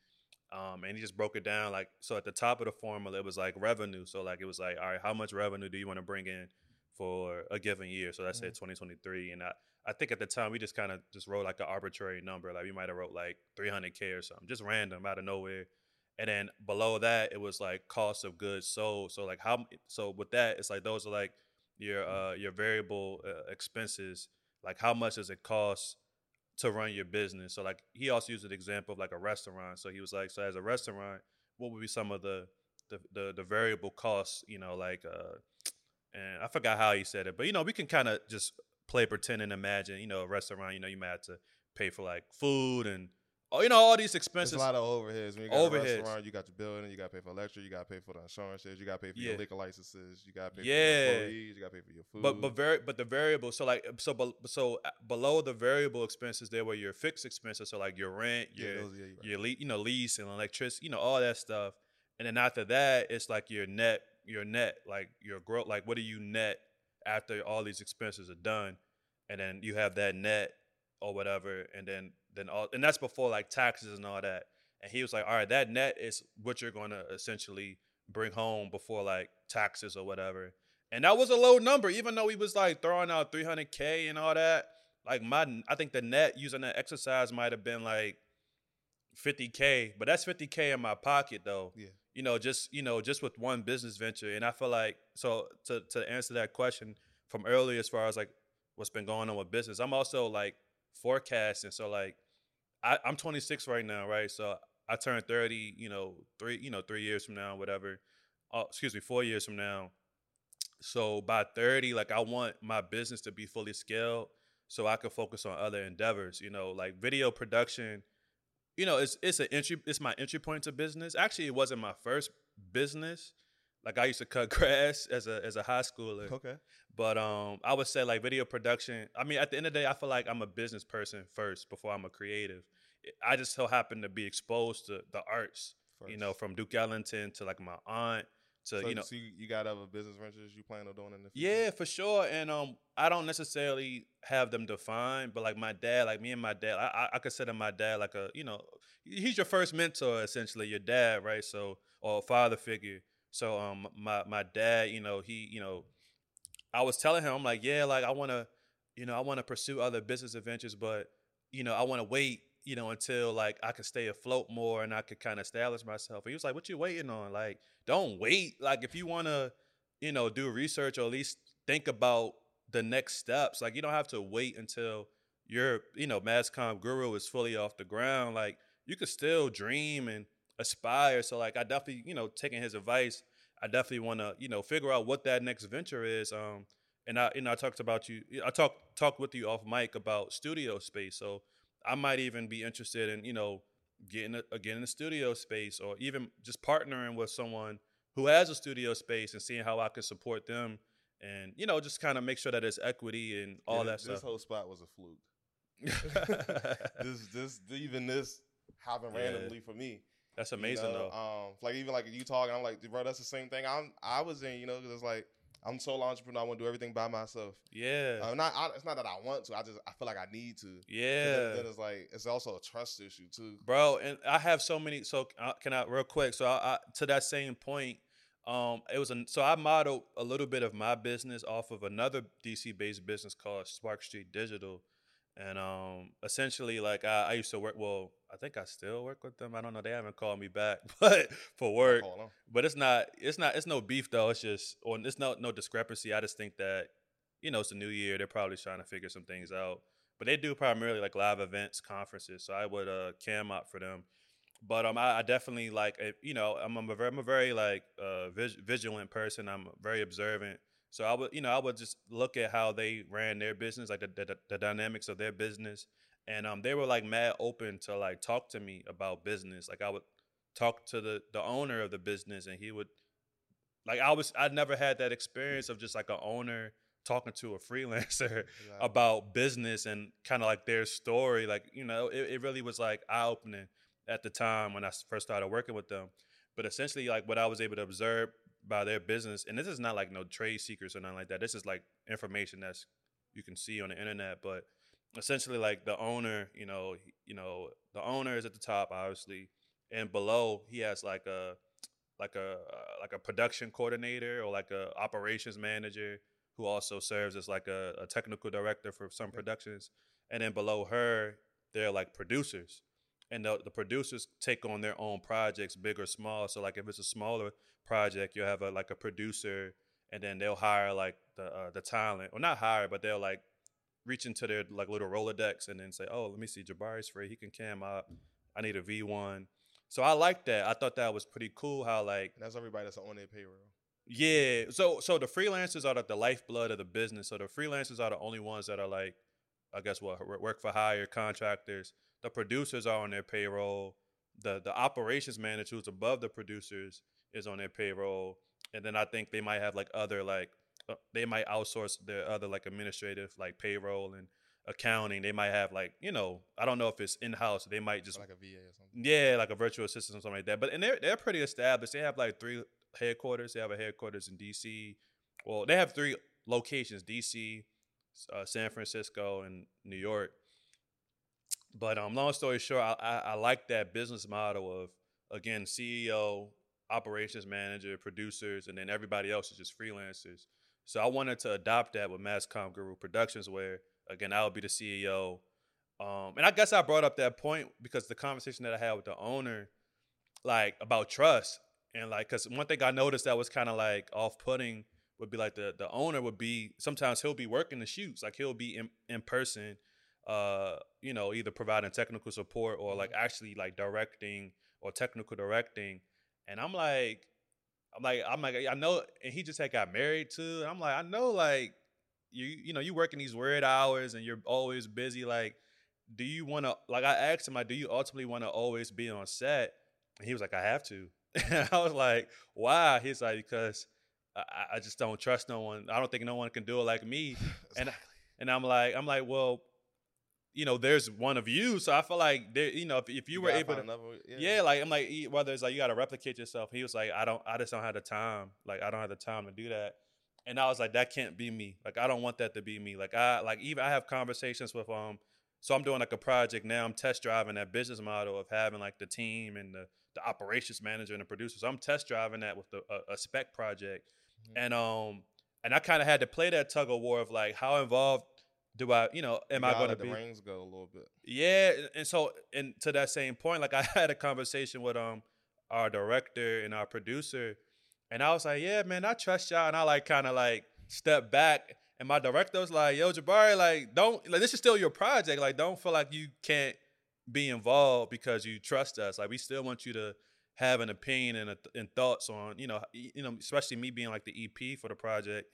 Um, and he just broke it down like so. At the top of the formula, it was like revenue. So like it was like, all right, how much revenue do you want to bring in for a given year? So let's mm-hmm. say 2023. And I I think at the time we just kind of just wrote like an arbitrary number. Like we might have wrote like 300k or something, just random out of nowhere. And then below that, it was like cost of goods sold. So like how so with that, it's like those are like your uh your variable uh, expenses. Like how much does it cost to run your business? So like he also used an example of like a restaurant. So he was like, so as a restaurant, what would be some of the the the, the variable costs? You know, like uh, and I forgot how he said it, but you know, we can kind of just play pretend and imagine, you know, a restaurant, you know, you might have to pay for like food and you know, all these expenses. There's a lot of overheads. When you got overheads. a restaurant, you got your building, you got to pay for electric, you got to pay for the insurances, you got to pay for yeah. your liquor licenses, you got to pay yeah. for your employees, you got to pay for your food. But but very but the variable, so like so so uh, below the variable expenses, there were your fixed expenses, so like your rent, your yeah, those, yeah, your le- you know lease and electricity, you know all that stuff. And then after that, it's like your net, your net, like your growth, like what do you net after all these expenses are done? and then you have that net or whatever, and then then all and that's before like taxes and all that. And he was like, all right, that net is what you're going to essentially bring home before like taxes or whatever. And that was a low number, even though he was like throwing out 300k and all that. Like my, I think the net using that exercise might have been like 50k, but that's 50k in my pocket though. Yeah. You know, just you know, just with one business venture, and I feel like so to to answer that question from earlier, as far as like what's been going on with business. I'm also like forecasting. So like I, I'm 26 right now, right? So I turn 30, you know, three, you know, three years from now, whatever. Oh, excuse me, four years from now. So by 30, like I want my business to be fully scaled so I can focus on other endeavors, you know, like video production. You know, it's it's an entry it's my entry point to business. Actually, it wasn't my first business. Like I used to cut grass as a as a high schooler. Okay. But um, I would say like video production. I mean, at the end of the day, I feel like I'm a business person first before I'm a creative. I just so happen to be exposed to the arts. First. You know, from Duke Ellington to like my aunt to so, you know. So you, you got other business ventures you plan on doing in the future? Yeah, for sure. And um, I don't necessarily have them defined, but like my dad, like me and my dad, I, I consider my dad like a you know, he's your first mentor essentially, your dad, right? So or father figure. So um, my my dad, you know, he, you know, I was telling him, I'm like, yeah, like I want to, you know, I want to pursue other business adventures, but you know, I want to wait, you know, until like I could stay afloat more and I could kind of establish myself. And he was like, what you waiting on? Like, don't wait. Like, if you want to, you know, do research or at least think about the next steps, like you don't have to wait until your, you know, MassComm Guru is fully off the ground. Like, you could still dream and aspire. So like I definitely, you know, taking his advice, I definitely want to, you know, figure out what that next venture is. Um, and I, you know, I talked about you. I talked talked with you off mic about studio space. So I might even be interested in, you know, getting a, getting a studio space, or even just partnering with someone who has a studio space and seeing how I can support them, and you know, just kind of make sure that there's equity and all yeah, that this stuff. This whole spot was a fluke. this this even this happened yeah. randomly for me. That's amazing you know? though. Um, like even like you talking, I'm like, bro, that's the same thing. I'm I was in, you know, because it's like I'm solo entrepreneur. I want to do everything by myself. Yeah. Uh, not I, it's not that I want to. I just I feel like I need to. Yeah. Then, then, it's like it's also a trust issue too, bro. And I have so many. So uh, can I real quick? So I, I, to that same point, um, it was a, so I modeled a little bit of my business off of another DC based business called Spark Street Digital. And um, essentially, like I, I, used to work. Well, I think I still work with them. I don't know. They haven't called me back, but for work. But it's not. It's not. It's no beef though. It's just, or it's no no discrepancy. I just think that, you know, it's a new year. They're probably trying to figure some things out. But they do primarily like live events, conferences. So I would uh cam up for them. But um, I, I definitely like, you know, I'm, I'm a very, I'm a very like uh vigilant person. I'm very observant. So I would, you know, I would just look at how they ran their business, like the, the, the dynamics of their business, and um, they were like mad open to like talk to me about business. Like I would talk to the the owner of the business, and he would, like I was, I never had that experience of just like an owner talking to a freelancer Exactly. about business and kind of like their story. Like, you know, it, it really was like eye opening at the time when I first started working with them. But essentially, like what I was able to observe by their business, and this is not like no trade secrets or nothing like that. This is like information that's you can see on the internet. But essentially, like the owner, you know, you know, the owner is at the top, obviously, and below he has like a like a like a production coordinator or like a operations manager who also serves as like a, a technical director for some productions. And then below her they're like producers. And the, the producers take on their own projects big or small. So like if it's a smaller project you'll have a like a producer and then they'll hire like the uh, the talent. Or not hire but they'll like reach into their like little rolodex and then say oh let me see jabari's free he can cam up i need a v1 so i like that i thought that was pretty cool how like And that's everybody that's on their payroll. yeah. So so the freelancers are the, the lifeblood of the business. So the freelancers are the only ones that are like, I guess what work for hire contractors. The producers are on their payroll. The the operations manager who's above the producers is on their payroll. And then I think they might have like other like uh, they might outsource their other like administrative like payroll and accounting. They might have like you know I don't know if it's in house. They might just like a VA or something. yeah, like a virtual assistant or something like that. But and they're they're pretty established. They have like three headquarters. They have a headquarters in DC. Well, they have three locations: DC, uh, San Francisco, and New York. But um, long story short, I, I I like that business model of again CEO, operations manager, producers, and then everybody else is just freelancers. So I wanted to adopt that with MassComm Guru Productions, where again I would be the CEO. Um, and I guess I brought up that point because the conversation that I had with the owner, like about trust, and like, cause one thing I noticed that was kind of like off-putting would be like the the owner would be sometimes he'll be working the shoots, like he'll be in in person, uh, you know, either providing technical support or like actually like directing or technical directing, and I'm like, I'm like, I'm like, I know, and he just had got married too, and I'm like, I know, like, you you know, you working these weird hours and you're always busy, like do you want to like i asked him like do you ultimately want to always be on set? And he was like i have to. And i was like why? He's like because I, I just don't trust no one. I don't think no one can do it like me. And and i'm like i'm like well you know there's one of you so i feel like there you know if, if you, were able to another way- yeah. like I'm like whether it's like you got to replicate yourself. He was like, I don't, I just don't have the time. Like I don't have the time to do that. And I was like, that can't be me. Like I don't want that to be me. Like I, like even I have conversations with um. So I'm doing like a project now. I'm test driving that business model of having like the team and the the operations manager and the producer. So I'm test driving that with the, a, a spec project, Mhm. and um, and I kind of had to play that tug of war of like, how involved do I, you know, am You I going to be? the reins go a little bit? Yeah, and- and so and to that same point, like I had a conversation with um our director and our producer, and I was like, yeah, man, I trust y'all, and I like kind of like step back, and my director was like, yo, Jabari, like don't like this is still your project, like don't feel like you can't be involved because you trust us, like we still want you to have an opinion and, a, and thoughts on you know you know especially me being like the EP for the project.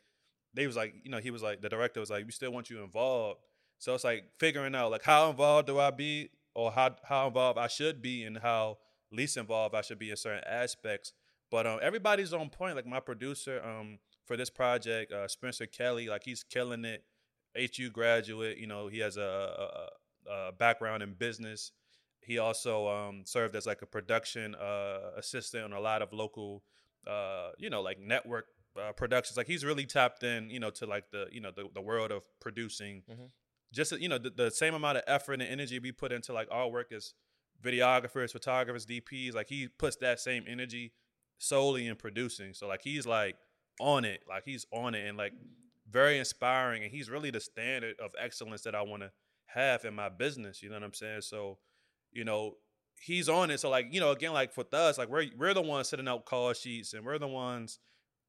They was like, you know, he was like the director was like, we still want you involved. So it's like figuring out like how involved do I be or how how involved I should be and how least involved I should be in certain aspects. But um everybody's on point. Like my producer um for this project, uh Spencer Kelly, like he's killing it. HU graduate, you know, he has a, a, a- background in business. He also um served as like a production uh assistant on a lot of local uh you know like network uh, productions like he's really tapped in you know to like the you know the, the world of producing. Mhm. just you know the, the same amount of effort and energy we put into like our work as videographers photographers dps like he puts that same energy solely in producing. So like he's like on it. Like he's on it and like very inspiring and he's really the standard of excellence that i want to have in my business you know what i'm saying? So you know he's on it. So like you know again like for us like we're we're the ones sending out call sheets and we're the ones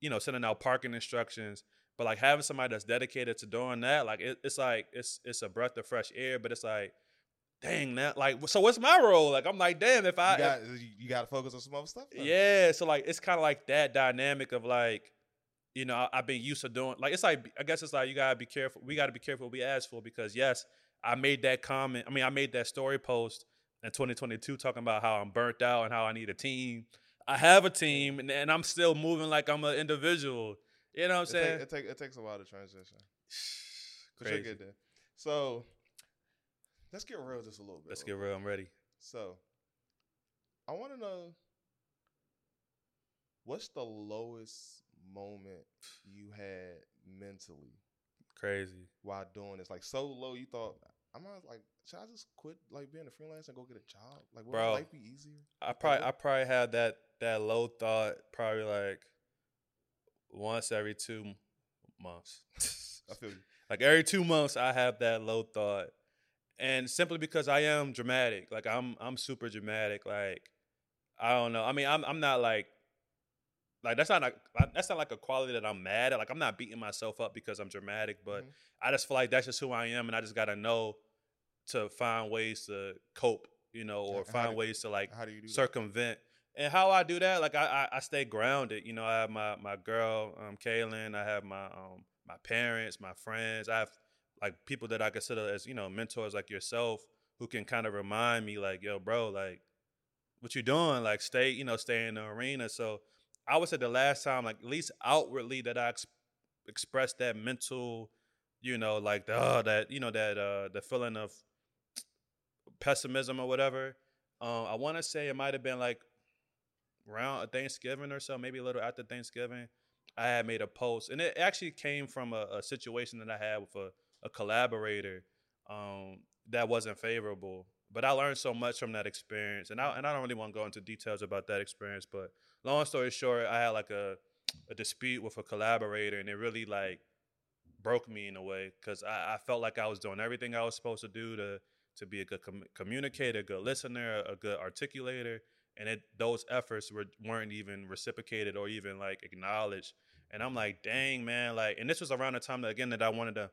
you know sending out parking instructions but like having somebody that's dedicated to doing that like it, it's like it's it's a breath of fresh air but it's like dang that like so what's my role like i'm like damn if i You got you, you got to focus on some other stuff. now. yeah, so like it's kind of like that dynamic of like, you know, I, I've been used to doing like it's like I guess it's like you gotta be careful. We gotta be careful what we ask for because yes, I made that comment. I mean, I made that story post in 2022 talking about how I'm burnt out and how I need a team. I have a team and, and I'm still moving like I'm an individual. You know what I'm It, saying? take, it, take, it takes a while to transition. But Crazy. you'll get there. So let's get real just a little bit. Let's get real. I'm ready. So I want to know what's the lowest moment you had mentally Crazy. while doing this? Like so low you thought I'm not like should I just quit like being a freelancer and go get a job? Like would Bro. life be easier? I probably I probably had that that low thought probably like once every two months. I feel you. like every two months I have that low thought. And simply because I am dramatic. Like I'm I'm super dramatic. Like I don't know. I mean, I'm I'm not like like that's not like that's not like a quality that I'm mad at. Like I'm not beating myself up because I'm dramatic, but Mhm. I just feel like that's just who I am and I just gotta know to find ways to cope, you know, or how find do- ways to like How do you do that? circumvent. And how I do that, like I, I I stay grounded. You know, I have my my girl, um, Kaylin. I have my um my parents, my friends. I have like people that I consider as you know mentors, like yourself, who can kind of remind me, like, yo, bro, like, what you doing? Like, stay, you know, stay in the arena. So I would say the last time, like, at least outwardly, that I ex- expressed that mental, you know, like the uh, that you know that uh the feeling of pessimism or whatever. Um, I want to say it might have been like around Thanksgiving or so, maybe a little after Thanksgiving. I had made a post, and it actually came from a, a situation that I had with a, a collaborator um, that wasn't favorable. But I learned so much from that experience, and I and I don't really want to go into details about that experience. But long story short, I had like a a dispute with a collaborator, and it really like broke me in a way because I, I felt like I was doing everything I was supposed to do to to be a good com- communicator, a good listener, a good articulator, and it those efforts were weren't even reciprocated or even like acknowledged. And I'm like, dang man, like, and this was around the time that again that I wanted to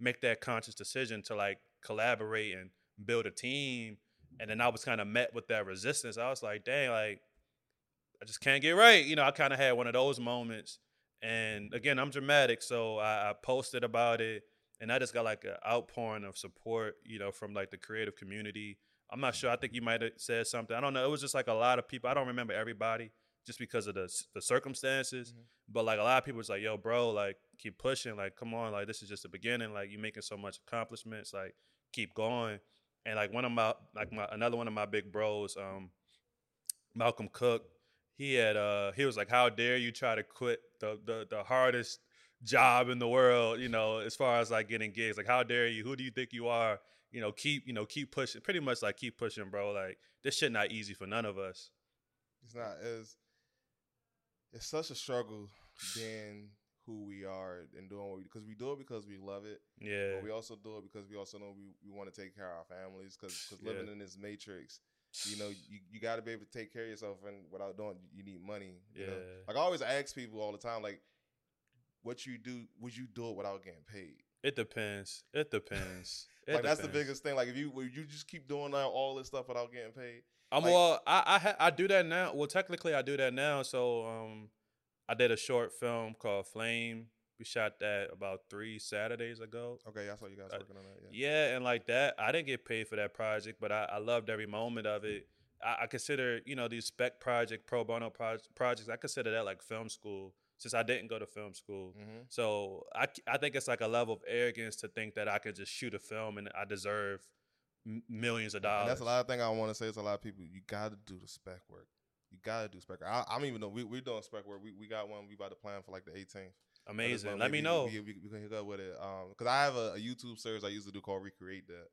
make that conscious decision to like collaborate and build a team. And then I was kind of met with that resistance. I was like, dang, like, I just can't get right. You know, I kind of had one of those moments. And again, I'm dramatic, so I, I posted about it, and I just got like an outpouring of support, you know, from like the creative community. I'm not sure. I think you might have said something. I don't know. It was just like a lot of people. I don't remember everybody just because of the the circumstances. Mhm. But like a lot of people was like, "Yo, bro, like keep pushing. Like, come on. Like this is just the beginning. Like you're making so much accomplishments. Like keep going." And like one of my like my another one of my big bros, um, Malcolm Cook, he had uh he was like, "How dare you try to quit the the the hardest job in the world? You know, as far as like getting gigs. Like, how dare you? Who do you think you are? You know, keep you know keep pushing. Pretty much like keep pushing, bro. Like this shit not easy for none of us. It's not as it's such a struggle being who we are and doing what we because we do it because we love it. Yeah, But we also do it because we also know we, we want to take care of our families because Yeah. living in this matrix, you know, you, you got to be able to take care of yourself and without doing you need money. You know? Yeah. Like I always ask people all the time, like, what you do? Would you do it without getting paid? it depends. It depends. It like that's the biggest thing. Like if you would you just keep doing all- all this stuff without getting paid? I'm Like- well. I I, ha- I do that now. Well, technically, I do that now. So, um, I did a short film called Flame. We shot that about three Saturdays ago. Okay, I saw you guys Uh, working on that. Yeah. Yeah, and like that, I didn't get paid for that project, but I, I loved every moment of it. I, I consider, you know, these spec project, pro bono proj- projects, I consider that like film school since I didn't go to film school. hmm So I, I think it's like a level of arrogance to think that I could just shoot a film and I deserve m- millions of dollars. And that's a lot of thing I want to say to a lot of people. You got to do the spec work. You got to do spec work. I, I'm even though we we're doing spec work. We, we got one. We about to plan for like the 18th. Amazing. Let me know. We, we, we can hook up with it. Um, because I have a, a YouTube series I used to do called Recreate That,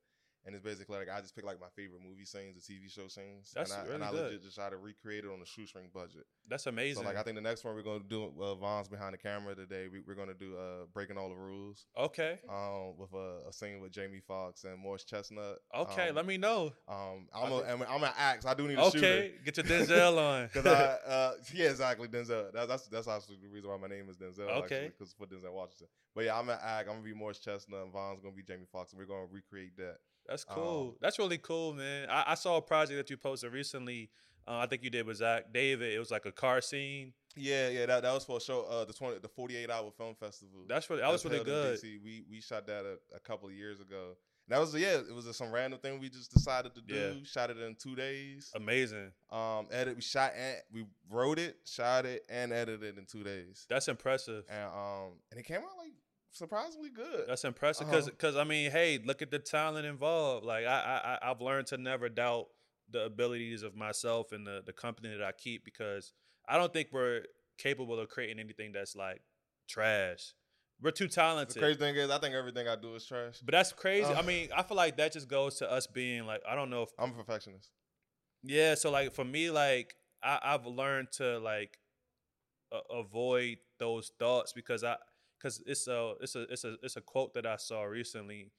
and it's basically like I just pick like my favorite movie scenes, the TV show scenes, That's and I, really and I good. legit just try to recreate it on a shoestring budget. That's amazing. So like I think the next one we're gonna do uh, Vaughn's behind the camera today. We, we're gonna do uh breaking all the rules. okay. Um, with a, a scene with Jamie Foxx and Morris Chestnut. Okay. Um, let me know. Um, I'm a, think- I'm, an axe. I do need a shooter. Okay. Get your Denzel on. Cause I, uh, yeah, exactly, Denzel. That, that's that's also the reason why my name is Denzel. Okay. because for Denzel Washington. But yeah, I'm an act. I'm gonna be Morris Chestnut, and Vaughn's gonna be Jamie Foxx, and we're gonna recreate that. That's Um, cool. That's really cool, man. I, I saw a project that you posted recently. Uh, I think you did with Zach David. It was like a car scene. Yeah, yeah, that, that was for a show, uh, the twenty, the 48 hour film festival. That's really that was really good. We we shot that a, a couple of years ago, That was yeah. It was just some random thing we just decided to do. Yeah. Shot it in two days. Amazing. Um, edit. We shot and we wrote it, shot it, and edited it in two days. That's impressive. And um, and it came out like surprisingly good. That's impressive because Uh-huh. I mean, hey, look at the talent involved. Like I, I I've learned to never doubt the abilities of myself and the the company that I keep because I don't think we're capable of creating anything that's like trash. We're too talented. the crazy thing is, I think everything I do is trash. But that's crazy. Uh. I mean, I feel like that just goes to us being like, I don't know if I'm a perfectionist. yeah. So like for me, like I, I've learned to like a- avoid those thoughts because I because it's a it's a it's a it's a quote that I saw recently.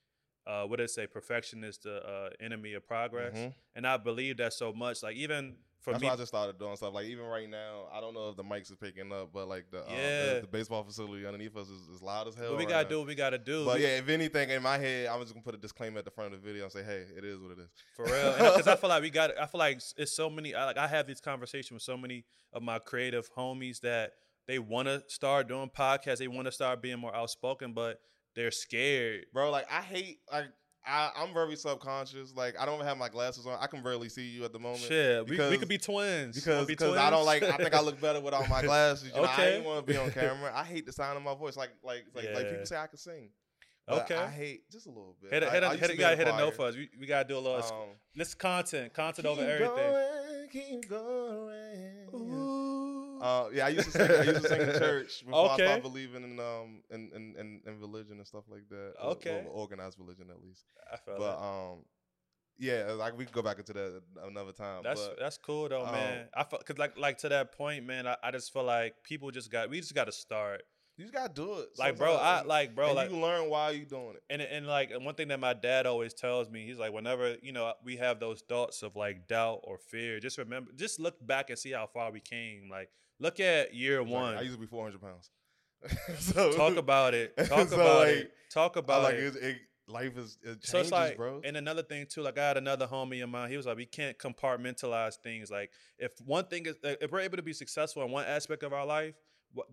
Uh, what did it say? Perfection is the uh, enemy of progress, Mhm. and I believe that so much. Like even for That's me, why I just started doing stuff. Like even right now, I don't know if the mics are picking up, but like the um, Yeah. the, the baseball facility underneath us is, is loud as hell. what we right gotta now. do, what we gotta do. But We- yeah, if anything, in my head, I'm just gonna put a disclaimer at the front of the video and say, "Hey, it is what it is." For real, because I feel like we got. I feel like it's- it's so many. I, like I have these conversations with so many of my creative homies that they want to start doing podcasts. They want to start being more outspoken, but they're scared. bro. Like I hate like I I'm very subconscious. Like I don't have my glasses on. I can barely see you at the moment. Shit, we, we could be twins. Because be because I don't like. I think I look better without my glasses. You know, I Okay. ain't want to be on camera. I hate the sound of my voice. Like like like, like people say I can sing. Okay. I hate just a little bit. hit a, I- hit a, I hit a, gotta hit a for us. We, we gotta do a little. Um, this content, content over everything. Going, keep going. Ooh. Uh, yeah, I used to sing. I used to sing in church before I Okay. started believing in um in, in, in, in religion and stuff like that. Okay. or organized religion at least. I feel But that. um, yeah, like we could go back into that another time. That's but that's cool though, um, man. I feel cause like like to that point, man. I, I just feel like people just got we just got to start. you just gotta do it. Like, bro, I like, bro, and like, you learn why you doing it. and and like and one thing that my dad always tells me, he's like, whenever you know we have those thoughts of like doubt or fear, just remember, just look back and see how far we came. Like, look at year It's like, one. I used to be 400 pounds. so Talk about it. Talk So, about like, it. Talk I about like it. it. Life is it changes, So it's like, bro. and another thing too, like I had another homie of mine. He was like, we can't compartmentalize things. Like if one thing is, if we're able to be successful in one aspect of our life,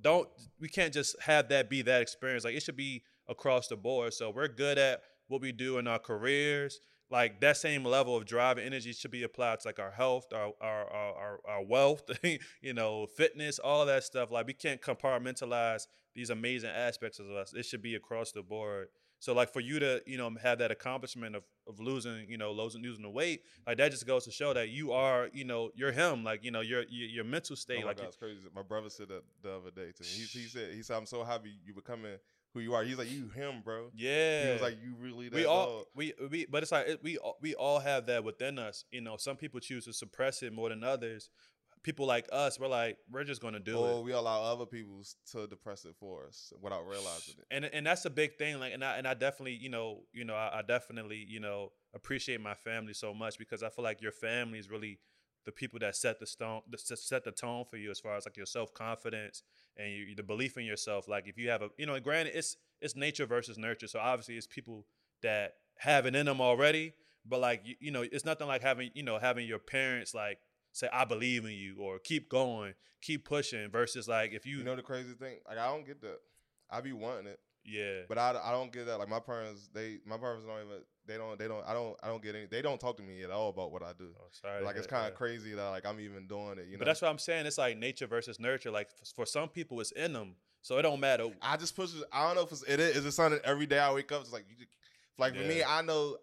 don't we can't just have that be that experience. Like it should be across the board. So we're good at what we do in our careers. Like that same level of drive and energy should be applied to like our health, our our our, our, wealth, you know, fitness, all that stuff. Like we can't compartmentalize these amazing aspects of us. It should be across the board. So like for you to you know have that accomplishment of, of losing you know losing losing the weight like that just goes to show that you are you know you're him like you know your your, your mental Oh state my like God, it's crazy. My brother said that the other day to me. He, he said he said I'm so happy you becoming who you are. He's like you him, bro. yeah He was like you really that we all dog. we we but it's like it, we all- we all have that within us you know some people choose to suppress it more than others people like us we're like we're just gonna do or it we allow other people to depress it for us without realizing it. and and that's a big thing like and I and I definitely you know you know I, I definitely you know appreciate my family so much because I feel like your family is really the people that set the stone that set- set the tone for you as far as like your self confidence and you, the belief in yourself like if you have a you know granted it's it's nature versus nurture so obviously it's people that have it in them already but like you, you know it's nothing like having you know having your parents like say I believe in you or keep going keep pushing versus like if you, You know the crazy thing? Like I don't get that. I be wanting it, yeah but I, I don't get that. Like my parents, they my parents don't even they don't they don't I don't I don't get any. They don't talk to me at all about what I do. oh, sorry Like it's kind of crazy that like I'm even doing it. You know. But that's what I'm saying. It's like nature versus nurture. Like for some people, it's in them, so it don't matter. I just push it. I don't know if it's, it is. Is it something every day I wake up? It's like, you, like for me, I know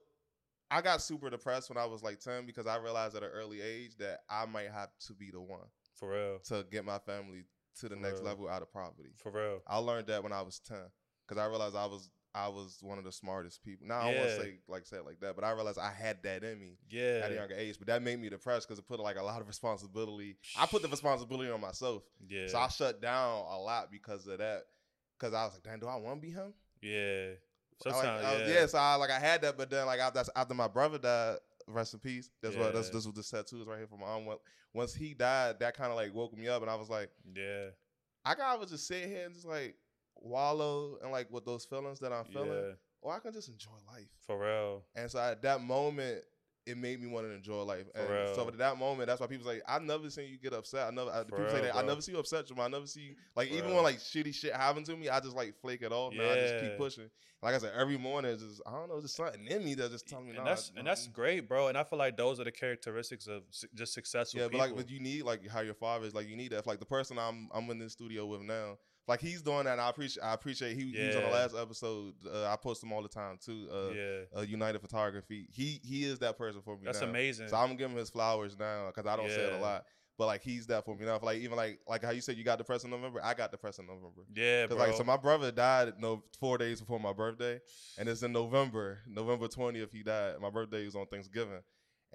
I got super depressed when I was like 10 because I realized at an early age that I might have to be the one For real, to get my family to the For next real. level out of poverty. for real. I learned that when I was 10 because I realized I was I was one of the smartest people. Now I don't want to say like say like that, but I realized I had that in me Yeah, at a younger age. But that made me depressed because it put like a lot of responsibility. I put the responsibility on myself. yeah, So I shut down a lot because of that. Because I was like, damn, do I want to be him? yeah. I like- Sometimes, I was- yeah. So I like I had that, but then like after, after my brother died, rest in peace. That's what that's Yeah. this was the tattoos right here for my arm. Once he died, that kind of like woke me up, and I was like, yeah, I gotta just sit here and just like wallow and like with those feelings that I'm feeling, yeah. or I can just enjoy life. For real. And so at that moment, it made me want to enjoy life. For And real. so at that moment, that's why people say, I never seen you get upset. I never I, people say real, that I never see you upset, Jamar. I never see you like For even real. when like shitty shit happened to me, I just like flake it off and I just keep pushing. Like I said, every morning is just I don't know, just something in me that just telling me and nah, that's and that's great, bro. And I feel like those are the characteristics of su- just successful yeah, but people. like, but you need like how your father is. Like, you need that. If, like the person I'm I'm in this studio with now, like he's doing that. And I appreciate I appreciate he, he was on the last episode. Uh, I post him all the time too. Uh, yeah, uh, United Photography. He he is that person for me. that's now. amazing. So I'm gonna give him his flowers now because I don't say it a lot. But like he's that for me now. Like even like like how you said you got depressed in November, I got depressed in November. yeah, Cause bro. like so my brother died no four days before my birthday, and it's in November, November twentieth he died. My birthday was on Thanksgiving,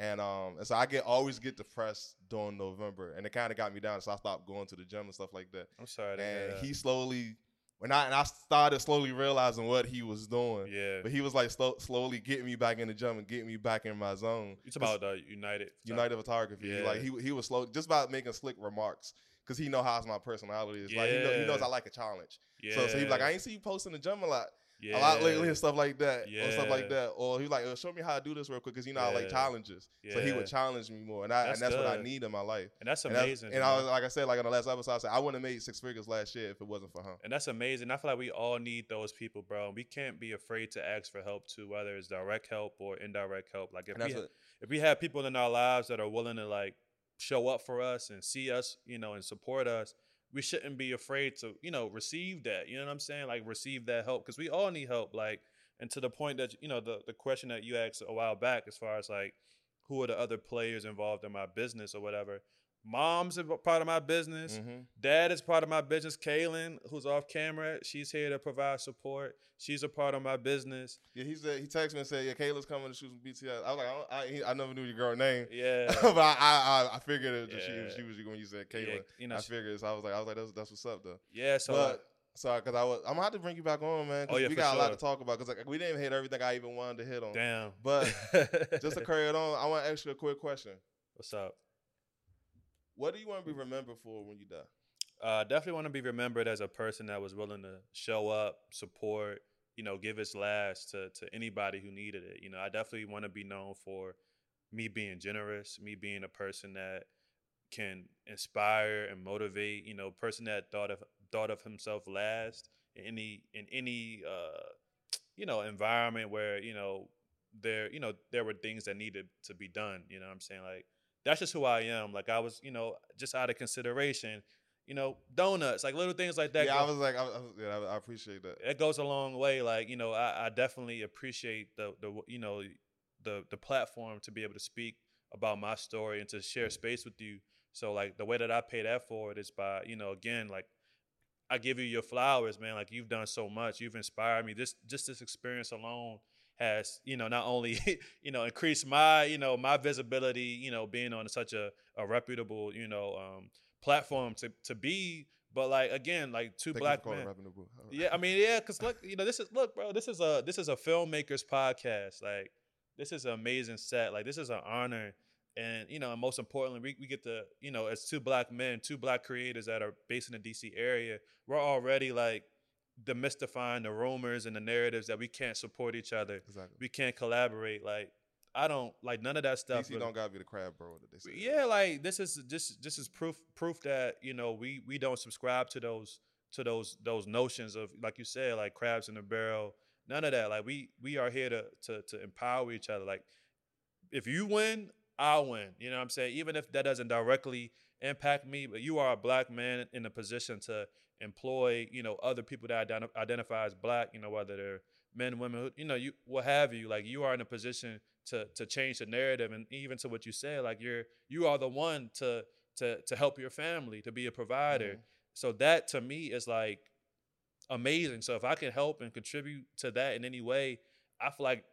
and um and so I get always get depressed during November, and it kind of got me down. So I stopped going to the gym and stuff like that. I'm sorry. And he slowly when I and I started slowly realizing what he was doing. yeah. But he was like slow, slowly getting me back in the gym and getting me back in my zone. It's about the United. United Photography. Yeah. Like he he was slow just about making slick remarks because he know how my personality is. Like he, know, he knows I like a challenge. Yeah. So, so he like, I ain't see you posting the gym a lot, yeah. a lot lately and stuff like that, or stuff like that. Or he was like, "Uh, show me how to do this real quick because you know I like challenges. Yeah. So he would challenge me more, and I, That's and that's what I need in my life. And that's And, amazing. and I was like I said, like on the last episode, I said I wouldn't have made six figures last year if it wasn't for him. And that's amazing. I feel like we all need those people, bro. We can't be afraid to ask for help too, whether it's direct help or indirect help. Like if we, ha- if we have people in our lives that are willing to like show up for us and see us, you know, and support us, we shouldn't be afraid to, you know, receive that. You know what I'm saying? Like receive that help because we all need help. Like, and to the point that you know the the question that you asked a while back, as far as like who are the other players involved in my business or whatever. Mom's a part of my business. Mhm. Dad is part of my business. Kaylin, who's off camera, she's here to provide support. She's a part of my business. Yeah, he said he texted me and said, "Yeah, Kayla's coming to shoot some BTS." I was like, I, don't, I, I never knew your girl name, Yeah. but I, I, I figured it, that she, she was when you said yeah, Kayla. you know, I figured, so I was like, I was like, that's, that's what's up though. yeah. So but sorry, because I was, I'm gonna have to bring you back on, man. Oh, yeah, we got a lot to talk about. Because like, we didn't hit everything I even wanted to hit on. damn. But Just to carry it on, I want to ask you a quick question. what's up? What do you want to be remembered for when you die? Uh, definitely want to be remembered as a person that was willing to show up, support, you know, give his last to to anybody who needed it. You know, I definitely want to be known for me being generous, me being a person that can inspire and motivate. You know, person that thought of thought of himself last in any in any uh, you know environment where you know there you know there were things that needed to be done. You know, what I'm saying like that's just who I am. Like I was, you know, just out of consideration you know, donuts, like little things like that. yeah, go- I was like, I, was, yeah, I, I appreciate that. it goes a long way. Like you know, I, I definitely appreciate the the you know the the platform to be able to speak about my story and to share space with you. So like the way that I pay that forward is by you know again like I give you your flowers, man. Like you've done so much, you've inspired me. This just this experience alone has you know not only you know increased my you know my visibility you know being on such a, a reputable you know um platform to to be but like again like two black you for calling men yeah, I mean, yeah, because look, you know, this is look, bro, this is a this is a filmmaker's podcast. Like, this is an amazing set. Like, this is an honor, and you know, and most importantly, we, we get to you know, as two black men, two black creators that are based in the DC area, we're already like demystifying the rumors and the narratives that we can't support each other, exactly. we can't collaborate. Like, I don't like none of that stuff. DC really- don't gotta be the crab bro that they say. yeah, like this is this this is proof proof that you know we we don't subscribe to those to those those notions of like you said like crabs in a barrel. None of that. Like we we are here to to to empower each other. Like if you win, I'll win. You know what I'm saying? Even if that doesn't directly impact me, but you are a black man in a position to employ, you know, other people that identi- identify as black, you know, whether they're men, women, who- you know, you what have you. Like you are in a position to to change the narrative and even to what you said, like you're you are the one to to to help your family, to be a provider. Mhm. So that to me is like amazing. So if I can help and contribute to that in any way, I feel like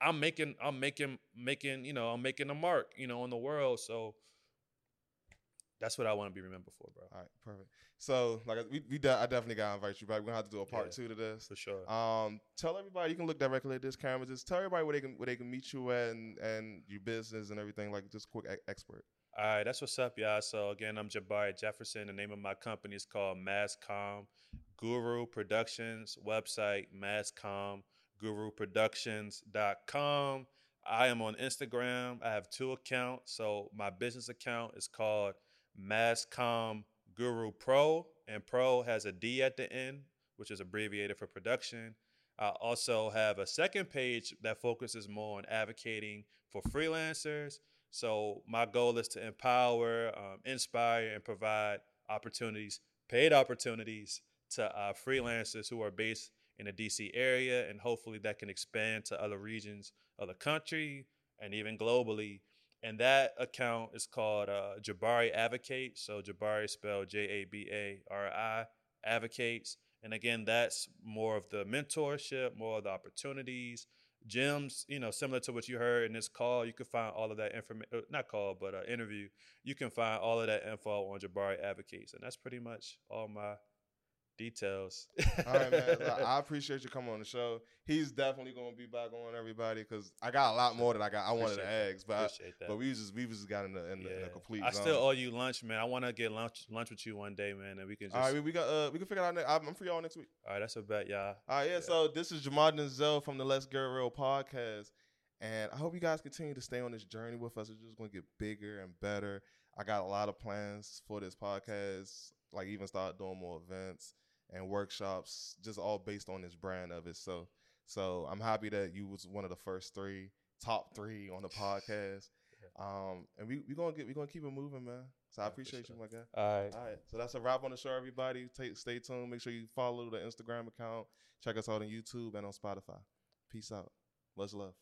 I'm making I'm making making, you know, I'm making a mark, you know, on the world. So that's what I want to be remembered for, bro. All right, perfect. So, like, we, we de- I definitely gotta invite you back. We're gonna have to do a part Yeah. two to this. For sure. Um, tell everybody you can look directly at this camera. Just tell everybody where they can where they can meet you at and and your business and everything. Like, just quick e- expert. All right, that's what's up, y'all. So again, I'm Jabari Jefferson. The name of my company is called MassComm Guru Productions. Website MassComm Guru Productions.com. I am on Instagram. I have two accounts. So my business account is called MassComm Guru Pro, and Pro has a D at the end, which is abbreviated for production. I also have a second page that focuses more on advocating for freelancers. So my goal is to empower, um, inspire, and provide opportunities, paid opportunities to uh, freelancers who are based in the DC area, and hopefully that can expand to other regions of the country and even globally. And that account is called uh, Jabari Advocate. So Jabari spelled J A B A R I Advocates. And again, that's more of the mentorship, more of the opportunities, gems, you know, similar to what you heard in this call. You can find all of that information, uh, not call, but uh, interview. You can find all of that info on Jabari Advocates. And that's pretty much all my details. All right, man. I appreciate you coming on the show. He's definitely going to be back on everybody because I got a lot more that I got. I wanted to ask, but I, but we just we just got in the in, yeah. the, in the complete. I zone. still owe you lunch, man. I want to get lunch lunch with you one day, man, and we can. Just... All right, we got uh we can figure out. Next, I'm free all next week. All right, that's a bet, y'all. All right, yeah. yeah. So this is Jamar Denzel from the Let's Get Real podcast, and I hope you guys continue to stay on this journey with us. It's just going to get bigger and better. I got a lot of plans for this podcast, like even start doing more events and workshops, just all based on this brand of it. So, so I'm happy that you was one of the first three, top three on the podcast. Um, and we we gonna get we gonna keep it moving, man. So I appreciate sure. you, my guy. All right, all right. So that's a wrap on the show, everybody. Take, stay tuned. Make sure you follow the Instagram account. Check us out on YouTube and on Spotify. Peace out. Much love.